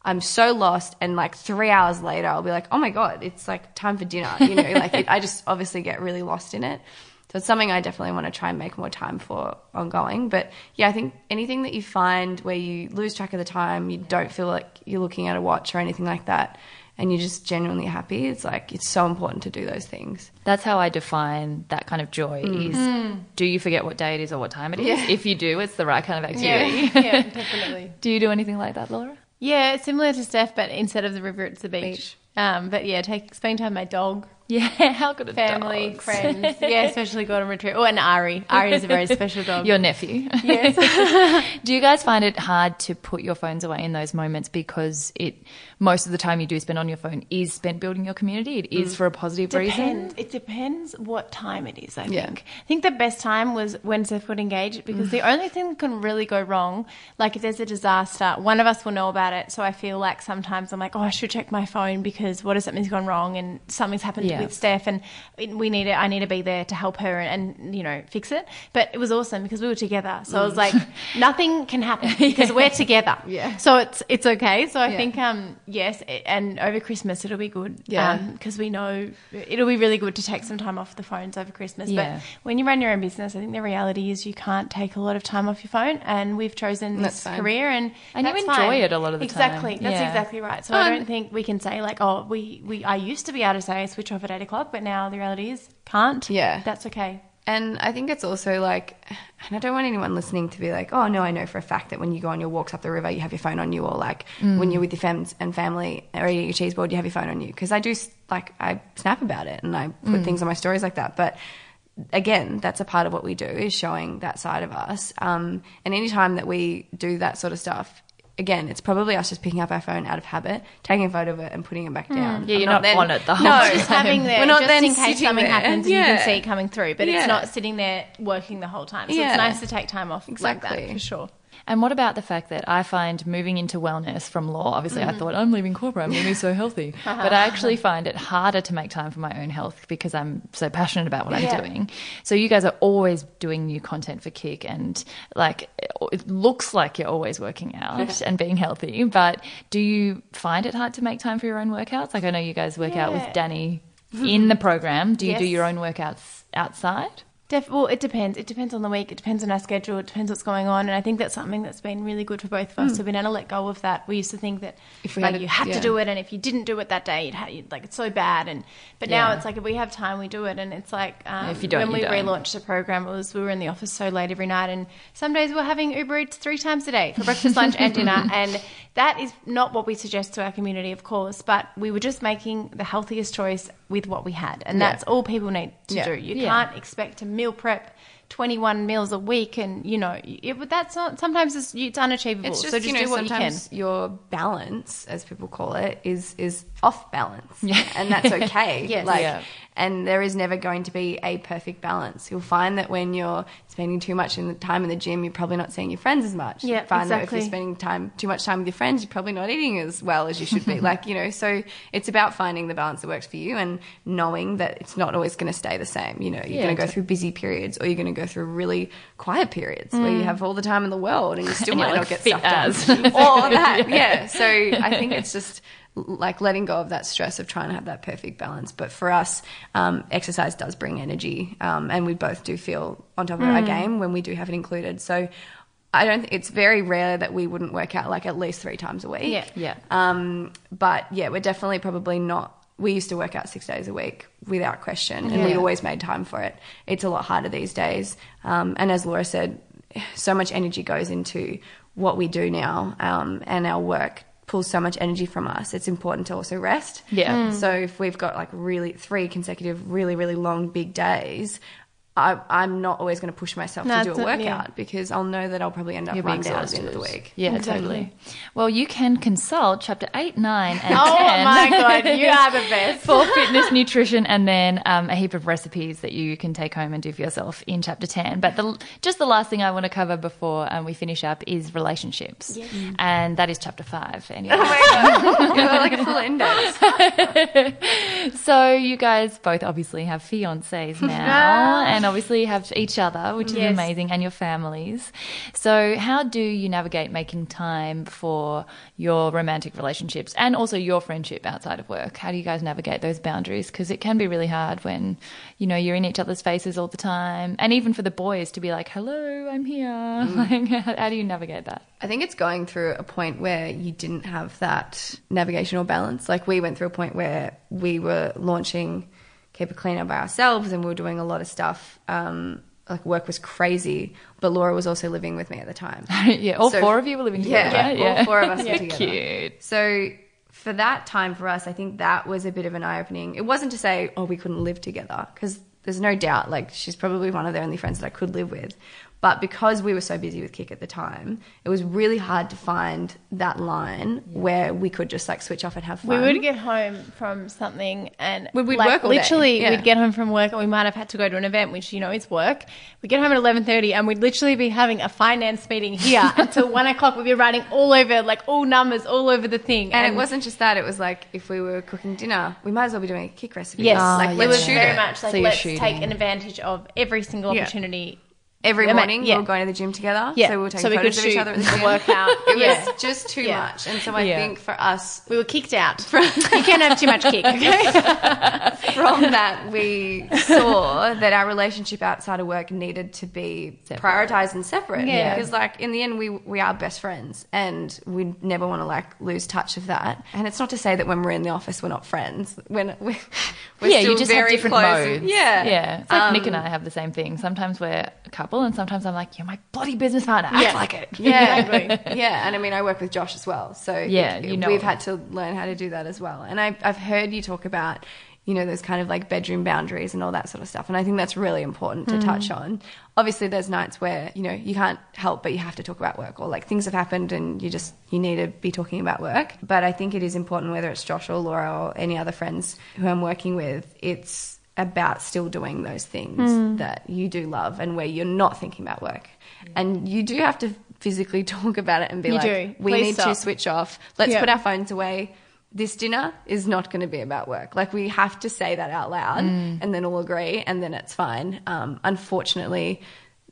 I'm so lost. And like three hours later, I'll be like, oh my God, it's like time for dinner. You know, like it, I just obviously get really lost in it. So it's something I definitely want to try and make more time for ongoing. But yeah, I think anything that you find where you lose track of the time, you don't feel like you're looking at a watch or anything like that, and you're just genuinely happy, it's like it's so important to do those things. That's how I define that kind of joy is do you forget what day it is or what time it is? If you do, it's the right kind of activity. yeah, definitely. Do you do anything like that, Laura? Yeah, similar to Steph, but instead of the river, it's the beach. Beach. Um, but yeah, take spending time with my dog, Yeah, how good are family, dogs? friends. Yeah, especially golden retriever. Oh, and Ari. Ari is a very special dog. Your nephew. yes. do you guys find it hard to put your phones away in those moments because it most of the time you do spend on your phone is spent building your community? It is mm. for a positive reason. It depends what time it is, I Yeah. think. I think the best time was when Steph would engage because the mm. only thing that can really go wrong, like if there's a disaster, one of us will know about it. So I feel like sometimes I'm like, oh, I should check my phone because what if something's gone wrong and something's happened Yeah. with Steph and we need it. I need to be there to help her and, and, you know, fix it. But it was awesome because we were together. So I was like, mm. nothing can happen because we're together. Yeah. So it's, it's okay. So I Yeah. think, um, yes. it- And over Christmas, it'll be good. Yeah. Um, because we know it'll be really good to take some time off the phones over Christmas. Yeah. But when you run your own business, I think the reality is you can't take a lot of time off your phone. And we've chosen this career, and And you enjoy fine. it a lot of the time. exactly. That's Yeah. exactly right. So I um, don't think we can say like, oh, we, we I used to be able to say switch off at eight o'clock, but now the reality is can't. Yeah. that's okay. And I think it's also like, and I don't want anyone listening to be like, oh no, I know for a fact that when you go on your walks up the river, you have your phone on you, or like when you're with your friends and family or eating your cheese board, you have your phone on you. Because I do like I snap about it and I put things on my stories like that. But again, that's a part of what we do is showing that side of us. Um, and anytime that we do that sort of stuff. Again, it's probably us just picking up our phone out of habit, taking a photo of it, and putting it back hmm. down. Yeah, I'm you're not then- on it the whole no, time. Just having there, We're not just then in case something there. happens and you can see it coming through. But Yeah. it's not sitting there working the whole time. So Yeah. it's nice to take time off like Exactly. that for sure. And what about the fact that I find moving into wellness from law, obviously I mm-hmm. thought I'm leaving corporate, I'm going to be so healthy. Uh-huh. but I actually find it harder to make time for my own health because I'm so passionate about what Yeah. I'm doing. So you guys are always doing new content for KIC and like it looks like you're always working out and being healthy, but do you find it hard to make time for your own workouts? Like I know you guys work out with Danny in the program. Do you do your own workouts outside? Def- well, it depends. It depends on the week. It depends on our schedule. It depends what's going on. And I think that's something that's been really good for both of us. We've been able to let go of that. We used to think that If we like had you had yeah. to do it, and if you didn't do it that day, you'd, ha- you'd like it's so bad. And but now it's like if we have time, we do it. And it's like um, if you don't, when we don't. relaunched the program, it was we were in the office so late every night, and some days we we're having Uber Eats three times a day for breakfast, lunch, and dinner. And that is not what we suggest to our community, of course. But we were just making the healthiest choice with what we had, and Yeah. that's all people need to Yeah. do. You Yeah. can't expect to meal prep 21 meals a week and you know it, but that's not sometimes it's, it's unachievable It's just, so just you know, do what you can your balance, as people call it, is is off balance. Yeah. And that's okay. Yes. Like Yeah. And there is never going to be a perfect balance. You'll find that when you're spending too much in the time in the gym, you're probably not seeing your friends as much. Yeah, you find that if you're spending time too much time with your friends, you're probably not eating as well as you should be. like, you know, so it's about finding the balance that works for you and knowing that it's not always going to stay the same. You know, you're Yeah, going to go through busy periods or you're going to go through really quiet periods where you mm. have all the time in the world and you still And might like not get stuff as. done. or that, yeah. So I think it's just like letting go of that stress of trying to have that perfect balance. But for us, um, exercise does bring energy, um, and we both do feel on top of Mm. our game when we do have it included. So I don't. Think it's very rare that we wouldn't work out like at least three times a week. Yeah. Yeah. Um, but yeah, we're definitely probably not. We used to work out six days a week without question, and we Yeah. always made time for it. It's a lot harder these days. Um, and as Laura said, so much energy goes into what we do now, um, and our work pulls so much energy from us. It's important to also rest. Yeah. Mm. So if we've got like really three consecutive, really really long big days. I, I'm not always going to push myself No, to do a it's not- yeah. workout because I'll know that I'll probably end up You'll run down at the end exhausted. of the week. Yeah, Exactly. totally. Well, you can consult chapter 8, 9, and 10. oh my god you are the best for fitness, nutrition, and then um, a heap of recipes that you can take home and do for yourself in chapter 10. But the, just the last thing I want to cover before um, we finish up is relationships. And that is chapter 5. Anyway. You're like a full index. so you guys both obviously have fiancés now and obviously have each other, which is Yes. amazing, and your families. So how do you navigate making time for your romantic relationships and also your friendship outside of work? How do you guys navigate those boundaries? Because it can be really hard when, you know, you're in each other's faces all the time. And even for the boys to be like, hello, I'm here. Mm. Like, how, how do you navigate that? I think it's going through a point where you didn't have that navigational balance. Like we went through a point where we were launching Keep It Cleaner by ourselves and we were doing a lot of stuff. Um, like work was crazy, but Laura was also living with me at the time. yeah, all So- four of you were living together, Yeah, right? all four of us were Yeah, together. Cute. So for that time for us, I think that was a bit of an eye opening. It wasn't to say, oh, we couldn't live together, because there's no doubt, like, she's probably one of the only friends that I could live with. But because we were so busy with KIC at the time, it was really hard to find that line where we could just like switch off and have fun. we would get home from something and We'd- we'd like, work all day, literally yeah. we'd get home from work and we might have had to go to an event which you know is work we get home at 11.30 and we'd literally be having a finance meeting here until 1 o'clock we'd be writing all over like all numbers all over the thing and, it wasn't just that; it was like if we were cooking dinner, we might as well be doing a KIC recipe. Yes, Ah, like it let's shoot very it. much like So let's shooting. take an advantage of every single Yeah. opportunity. Every mean, morning yeah. we were going to the gym together, Yeah, so we were taking so we photos of each other at the gym. workout. It Yeah. was just too Yeah. much, and so I Yeah. think for us, We were kicked out. From, you can't have too much KIC, okay? from that we saw that our relationship outside of work needed to be prioritized and separate Yeah. because like in the end we we are best friends and we never want to like lose touch of that and it's not to say that when we're in the office we're not friends when we're, we're yeah, still you just very have different close. modes. yeah yeah. It's like Nick Um, and I have the same thing. Sometimes we're a couple, and sometimes I'm like, "You're my bloody business partner. Act Yeah. like it." yeah, Exactly. yeah, and I mean, I work with Josh as well, so Yeah, it- you know we've had to learn how to do that as well. And I've I've heard you talk about, you know, those kind of like bedroom boundaries and all that sort of stuff, and I think that's really important to touch mm. on. Obviously, there's nights where you know you can't help but you have to talk about work, or like things have happened and you just you need to be talking about work. But I think it is important, whether it's Josh or Laura or any other friends who I'm working with, it's about still doing those things that you do love and where you're not thinking about work. And you do have to physically talk about it and be You like, do. we Please need to switch off. Let's Yeah. put our phones away. This dinner is not going to be about work. Like we have to say that out loud and then all agree and then it's fine. Um, unfortunately,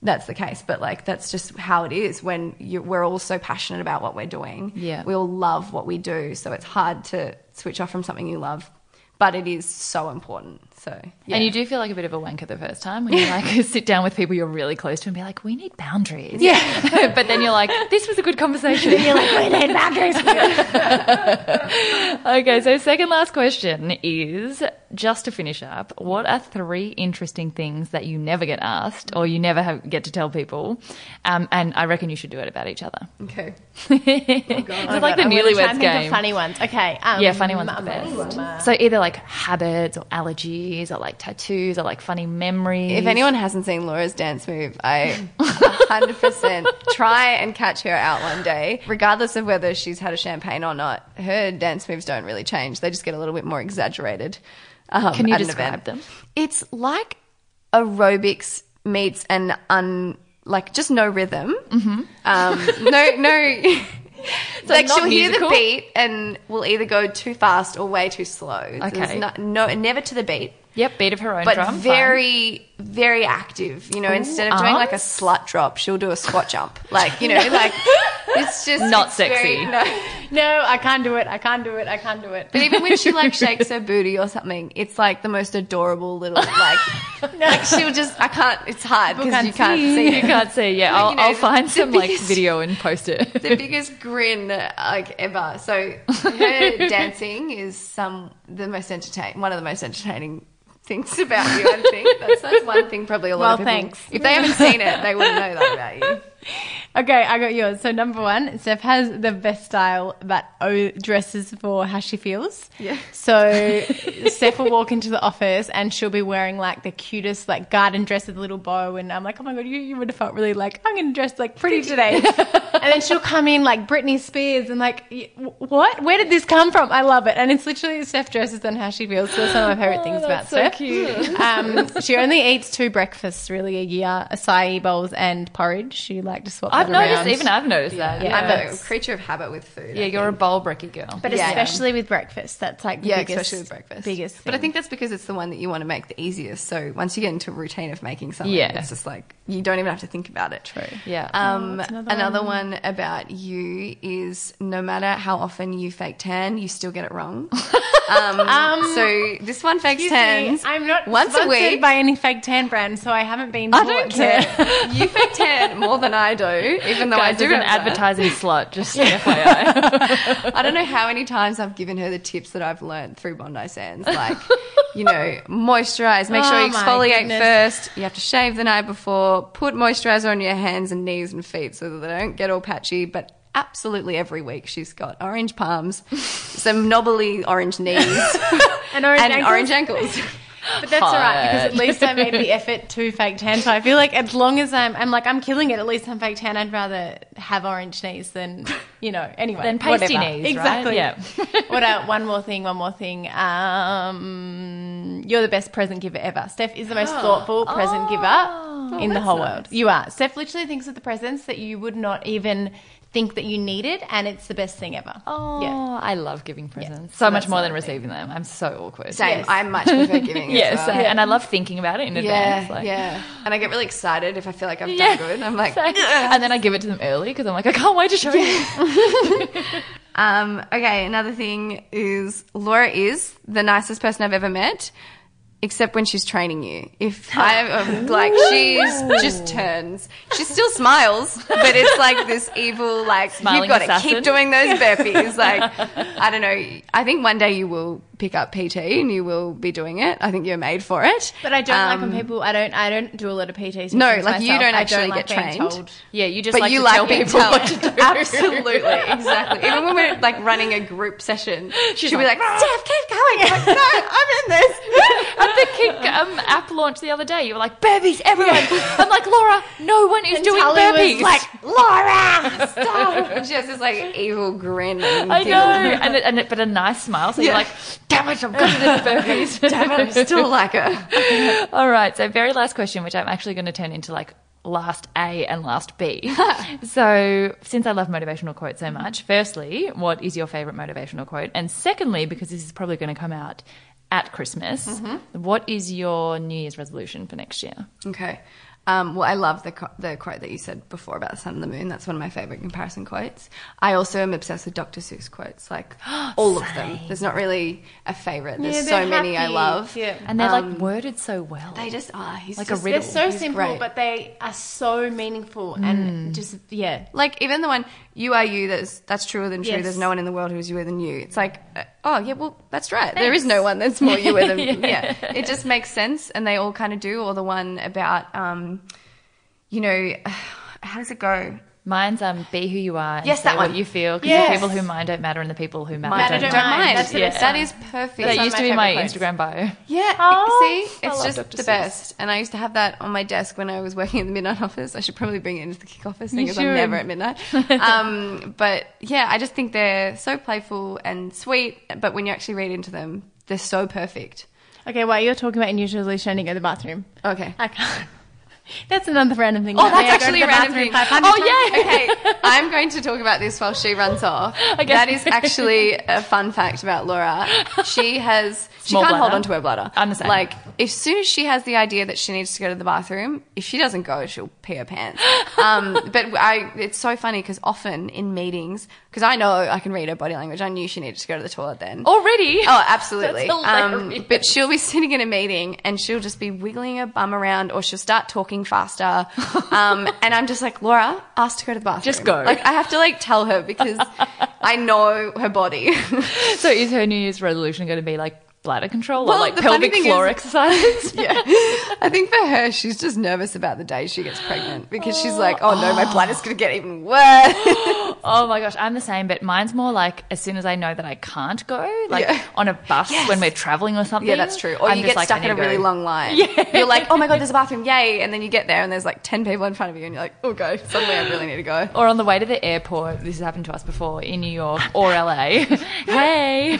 that's the case, but like that's just how it is when you, we're all so passionate about what we're doing. Yeah. We all love what we do. So it's hard to switch off from something you love, but it is so important. So yeah. And you do feel like a bit of a wanker the first time when you like sit down with people you're really close to and be like, we need boundaries. Yeah. but then you're like, this was a good conversation. And You're like, we need boundaries. okay, so second last question is just to finish up, what are three interesting things that you never get asked or you never have, get to tell people? Um, and I reckon you should do it about each other. okay. it's like the I'm gonna try newlyweds and think of game. funny ones. Okay. Um, Yeah, funny ones are the best. So either like habits or allergies or like tattoos or like funny memories. If anyone hasn't seen Laura's dance move, I 100% try and catch her out one day, regardless of whether she's had a champagne or not. Her dance moves don't really change; they just get a little bit more exaggerated. Um, Can you describe them? It's like aerobics meets an un like just no rhythm. Mm-hmm. Um, no, no. like she'll hear the beat and will either go too fast or way too slow. There's Okay. no, no, never to the beat Yep, beat of her own but drum. fine. very very active you know instead of doing like a slut drop she'll do a squat jump like you know like it's just Not it's sexy. very- no. No, I can't do it. I can't do it. I can't do it. but even when she like shakes her booty or something it's like the most adorable little like like she'll just i can't it's hard because you can't see You can't see. Yeah, I'll, you know, I'll find the some like biggest- video and post it. the biggest grin like ever. So her dancing is some the most entertaining, one of the most entertaining things about you. I think that's, that's one thing probably a lot Well, of people. thanks. If they haven't seen it, they wouldn't know that about you. Okay, I got yours. So number one, Steph has the best style, oh, dresses for how she feels. Yeah. So Steph will walk into the office and she'll be wearing like the cutest like garden dress with a little bow, and I'm like, oh my god, you, you would have felt really like I'm gonna dress like pretty today. and then she'll come in like Britney Spears and like, what? Where did this come from? I love it, and it's literally Steph dresses and how she feels. So that's one of my favorite things about so Steph. Um, she only eats two breakfasts really a year: acai bowls and porridge. She like to swap. I've that noticed, around. even I've noticed that. Yeah. I'm That's- a creature of habit with food. Yeah, I you're a bowl bricky girl. But Yeah. especially with breakfast, that's like the yeah, biggest, especially with breakfast. Biggest, But I think that's because it's the one that you want to make the easiest. So once you get into a routine of making something, Yeah. it's just like you don't even have to think about it. True. yeah. Um, what's another another one? about you is no matter how often you fake tan, you still get it wrong. Um, so this one fakes Excuse me. I'm not once a week. by any fake tan brand, so I haven't been. I don't to- care. you fake tan more than I do, even though I do an have that. advertising slut, just FYI. I don't know how many times I've given her the tips that I've learned through Bondi Sands. Like, you know, moisturize, make sure Oh you exfoliate first. You have to shave the night before. Put moisturizer on your hands and knees and feet so that they don't get all patchy. But absolutely every week she's got orange palms, some knobbly orange knees, and orange and ankles. orange ankles. But that's all right because at least I made the effort to fake tan. So I feel like as long as I'm, I'm like I'm killing it. At least I'm fake tan. I'd rather have orange knees than you know. Anyway, Than pasty whatever. knees, right? exactly. Yeah. what? Uh, one more thing. One more thing. Um, you're the best present giver ever. Steph is the most thoughtful present giver in the whole world. You are. Steph literally thinks of the presents that you would not even think that you need it and it's the best thing ever. Oh, Yeah. I love giving presents. so much more than another thing. receiving them. I'm so awkward. Same. Yes. I much prefer giving. Yes, as well. and I love thinking about it in Yeah, advance. Like, yeah. And I get really excited if I feel like I've Yeah. done good. I'm like, Same. and then I give it to them early because I'm like, I can't wait to show you. Um, okay, another thing is Laura is the nicest person I've ever met, except when she's training you. If I um, like, she's just turns. She still smiles, but it's like this evil, like Smiling you've got to keep doing those burpees. Like, I don't know. I think one day you will pick up PT and you will be doing it. I think you're made for it. But I don't like Um, when people. I don't. I don't do a lot of PT. No, like, you don't actually like get trained. told. Yeah, you just but like you to like tell being people told. what to do. Absolutely, exactly. Even when we're like running a group session, she'll be like, like, "Steph, keep going." I'm like, no, I'm in this. At the KIC um, app launch the other day, you were like, burpees, everyone. I'm like, Laura, no one is doing Tully burpees. was like, Laura, stop. she has this like evil grin. And I know, and, it, and it, but a nice smile. So you're like, damn it, I'm good at this burpees. Damn it, I still like her. All right, so very last question, which I'm actually going to turn into like last A and last B. so, since I love motivational quotes so mm-hmm. much, firstly, what is your favorite motivational quote? And secondly, because this is probably going to come out at Christmas, mm-hmm. what is your New Year's resolution for next year? Okay. Um, well, I love the co- the quote that you said before about the sun and the moon. That's one of my favorite comparison quotes. I also am obsessed with Dr. Seuss quotes, like all of them. There's not really a favorite. There's Yeah, so they're many I happy. love. Yeah. And they're Um, like worded so well. They just are. He's Like a just, riddle. They're so he's simple, great. but they are so meaningful Mm. and just yeah. Like even the one you are you. That's that's truer than true. Yes. There's no one in the world who's youer than you. It's like, uh, oh yeah, well that's right. There is no one that's more youer than yeah. It just makes sense, and they all kind of do. Or the one about, um, you know, how does it go? Mine's um, be who you are. And Yes, say that what one. you feel. Because Yes. the people who mind don't matter, and the people who matter, Matter don't, don't Don't mind. mind. That's the yeah. best That perfect. That one used to be my favourite quotes. Instagram bio. Yeah, Oh, see, it's just Dr. the Seuss. best. And I used to have that on my desk when I was working in the midnight office. I should probably bring it into the KIC office You because I'm never at midnight. um, but yeah, I just think they're so playful and sweet. But when you actually read into them, they're so perfect. Okay, while you're talking about unusually Year's resolution, I need to go to the bathroom. Okay. I can't. That's another random thing. Oh, that's actually a random thing. 500 Oh, yeah. Okay, I'm going to talk about this while she runs off. Okay. That is actually a fun fact about Laura. She has, she Small can't hold bladder. on to her bladder. I'm the same. Like, as soon as she has the idea that she needs to go to the bathroom, if she doesn't go, she'll pee her pants. Um, but I, it's so funny because often in meetings, because I know I can read her body language, I knew she needed to go to the toilet then. Already? Oh, absolutely. Um, but she'll be sitting in a meeting and she'll just be wiggling her bum around or she'll start talking faster. Um, and I'm just like, Laura, ask to go to the bathroom. Just go. Like, I have to like tell her because I know her body. So is her New Year's resolution going to be like bladder control Well, or like pelvic floor is- exercises? yeah. I think for her, she's just nervous about the day she gets pregnant because she's like, oh no, my bladder's going to get even worse. Oh my gosh, I'm the same, but mine's more like as soon as I know that I can't go, like Yeah. on a bus Yes. when we're traveling or something. Yeah, that's true. Or I'm you get like, stuck in a really go. long line. Yeah. You're like, oh my god, there's a bathroom, yay! And then you get there and there's like ten people in front of you, and you're like, oh, okay, suddenly I really need to go. Or on the way to the airport, this has happened to us before in New York or LA. hey,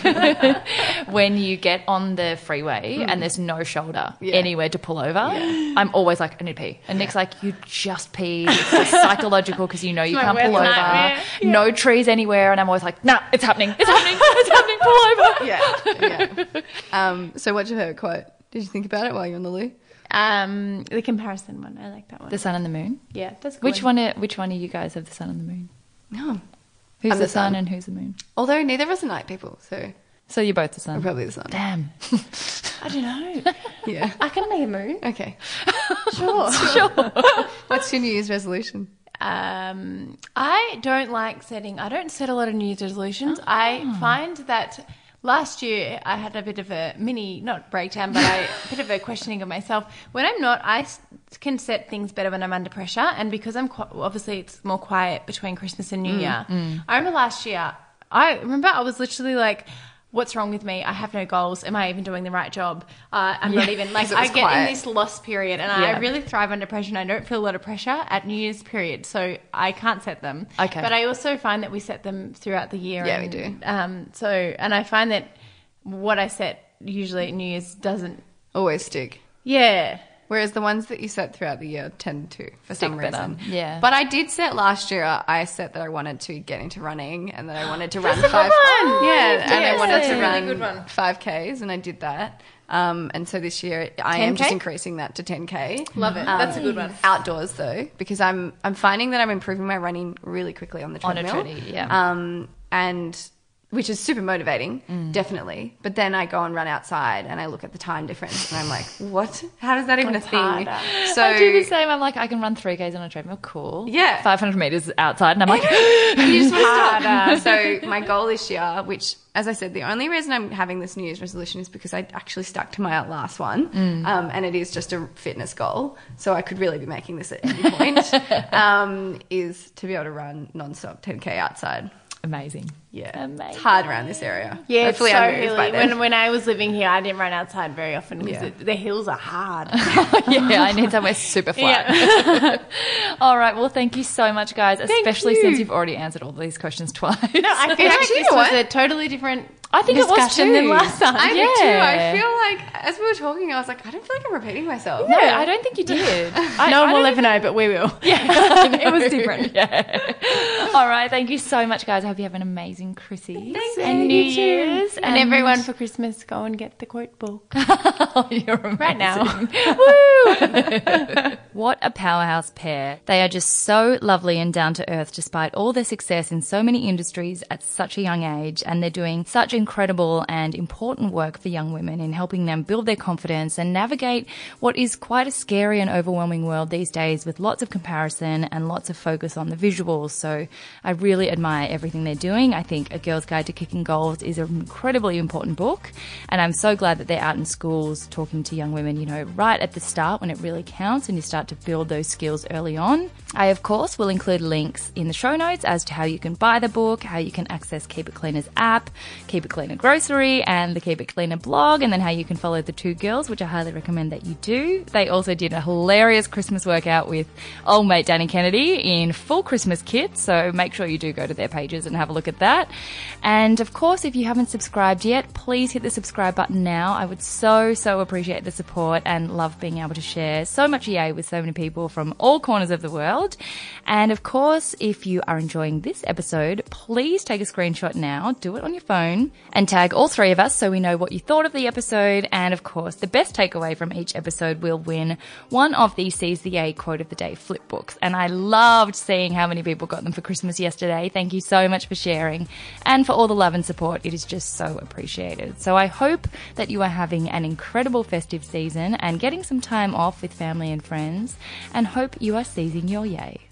when you get on the freeway and there's no shoulder Yeah. anywhere to pull over, I'm always like, I need to pee. And Nick's like, you just pee. It's just psychological because you know you can't pull over. worst. No trees anywhere, and I'm always like, nah, it's happening. It's happening. It's happening. Pull over. Yeah, yeah. Um, so what's your favorite quote? Did you think about it while you're on the loo? Um, the comparison one. I like that one. The sun and the moon. yeah, that's a good Which one? Are, which one are you guys of the sun and the moon? No. Who's I'm the, the sun sun. and who's the moon? Although neither of us are night people, so So you're both the sun. I'm probably the sun. Damn. I don't know. Yeah. I can make a moon. Okay. Sure. sure. What's your New Year's resolution? Um, I don't like setting. I don't set a lot of New Year's resolutions. Ah. I find that last year I had a bit of a mini, not breakdown, but I, a bit of a questioning of myself. When I'm not, I can set things better when I'm under pressure, and because I'm qu- obviously it's more quiet between Christmas and New mm, Year. Mm. I remember last year. I remember I was literally like. What's wrong with me? I have no goals. Am I even doing the right job? Uh, I'm not even like I get quiet. in this lost period, and Yeah. I really thrive under pressure. And I don't feel a lot of pressure at New Year's period, so I can't set them. Okay. but I also find that we set them throughout the year. Yeah, we do. Um, so, and I find that what I set usually at New Year's doesn't. Always stick. Yeah, Whereas the ones that you set throughout the year tend to, for some better. reason. Yeah. But I did set last year, I set that I wanted to get into running and that I wanted to run a good five. one. Yeah, and I wanted to really run good one. five Ks and I did that. Um, and so this year I am 10K? just increasing that to 10K. love it. That's a good one. Outdoors though, because I'm I'm finding that I'm improving my running really quickly on the treadmill. On a treadmill. yeah. Um, and which is super motivating, Mm. definitely. But then I go and run outside and I look at the time difference and I'm like, what? How does that even a thing? So I do the same. I'm like, I can run three Ks on a treadmill. Cool. Yeah. 500 meters outside. And I'm like, you just Harder. So my goal this year, which, as I said, the only reason I'm having this New Year's resolution is because I actually stuck to my last one, um, and it is just a fitness goal. So I could really be making this at any point. um, is to be able to run nonstop 10k outside. Amazing. Yeah, Amazing. it's hard around this area. Yeah, hopefully it's so I move by then. When when I was living here, I didn't run outside very often because Yeah. the hills are hard. yeah, I need somewhere super flat. all right. Well, thank you so much, guys, especially you. since you've already answered all these questions twice. No, I feel It's like actually, this was a totally different I think it was discussion too. than last time. I Yeah. do too. I feel like as we were talking, I was like, I don't feel like I'm repeating myself. No, I don't think you did. I, no one I will don't ever know, but we will. Yeah. It was different. Yeah. All right. Thank you so much, guys. I hope you have an amazing Chrissy and New Year's. And everyone for Christmas, go and get the quote book oh, You're amazing. right now. Woo! what a powerhouse pair. They are just so lovely and down to earth despite all their success in so many industries at such a young age. And they're doing such incredible and important work for young women in helping them build their confidence and navigate what is quite a scary and overwhelming world these days with lots of comparison and lots of focus on the visuals. So I really admire everything they're doing. I think A Girl's Guide to Kicking Goals is an incredibly important book. And I'm so glad that they're out in schools talking to young women, you know, right at the start when it really counts and you start to build those skills early on. I, of course, will include links in the show notes as to how you can buy the book, how you can access Keep It Cleaner's app, Keep It Cleaner Grocery, and the Keep It Cleaner blog, and then how you can follow the two girls, which I highly recommend that you do. They also did a hilarious Christmas workout with old mate Danny Kennedy in full Christmas kit, so make sure you do go to their pages and have a look at that. And of course, if you haven't subscribed yet, please hit the subscribe button now. I would so, so appreciate the support and love being able to share so much yay with so many people from all corners of the world. And of course, if you are enjoying this episode, please take a screenshot now, do it on your phone, and tag all three of us so we know what you thought of the episode. And of course, the best takeaway from each episode will win one of the Seize the Yay quote of the day flip books. And I loved seeing how many people got them for Christmas yesterday. Thank you so much for sharing and for all the love and support. It is just so appreciated. So I hope that you are having an incredible festive season and getting some time off with family and friends, and hope you are seizing your yay.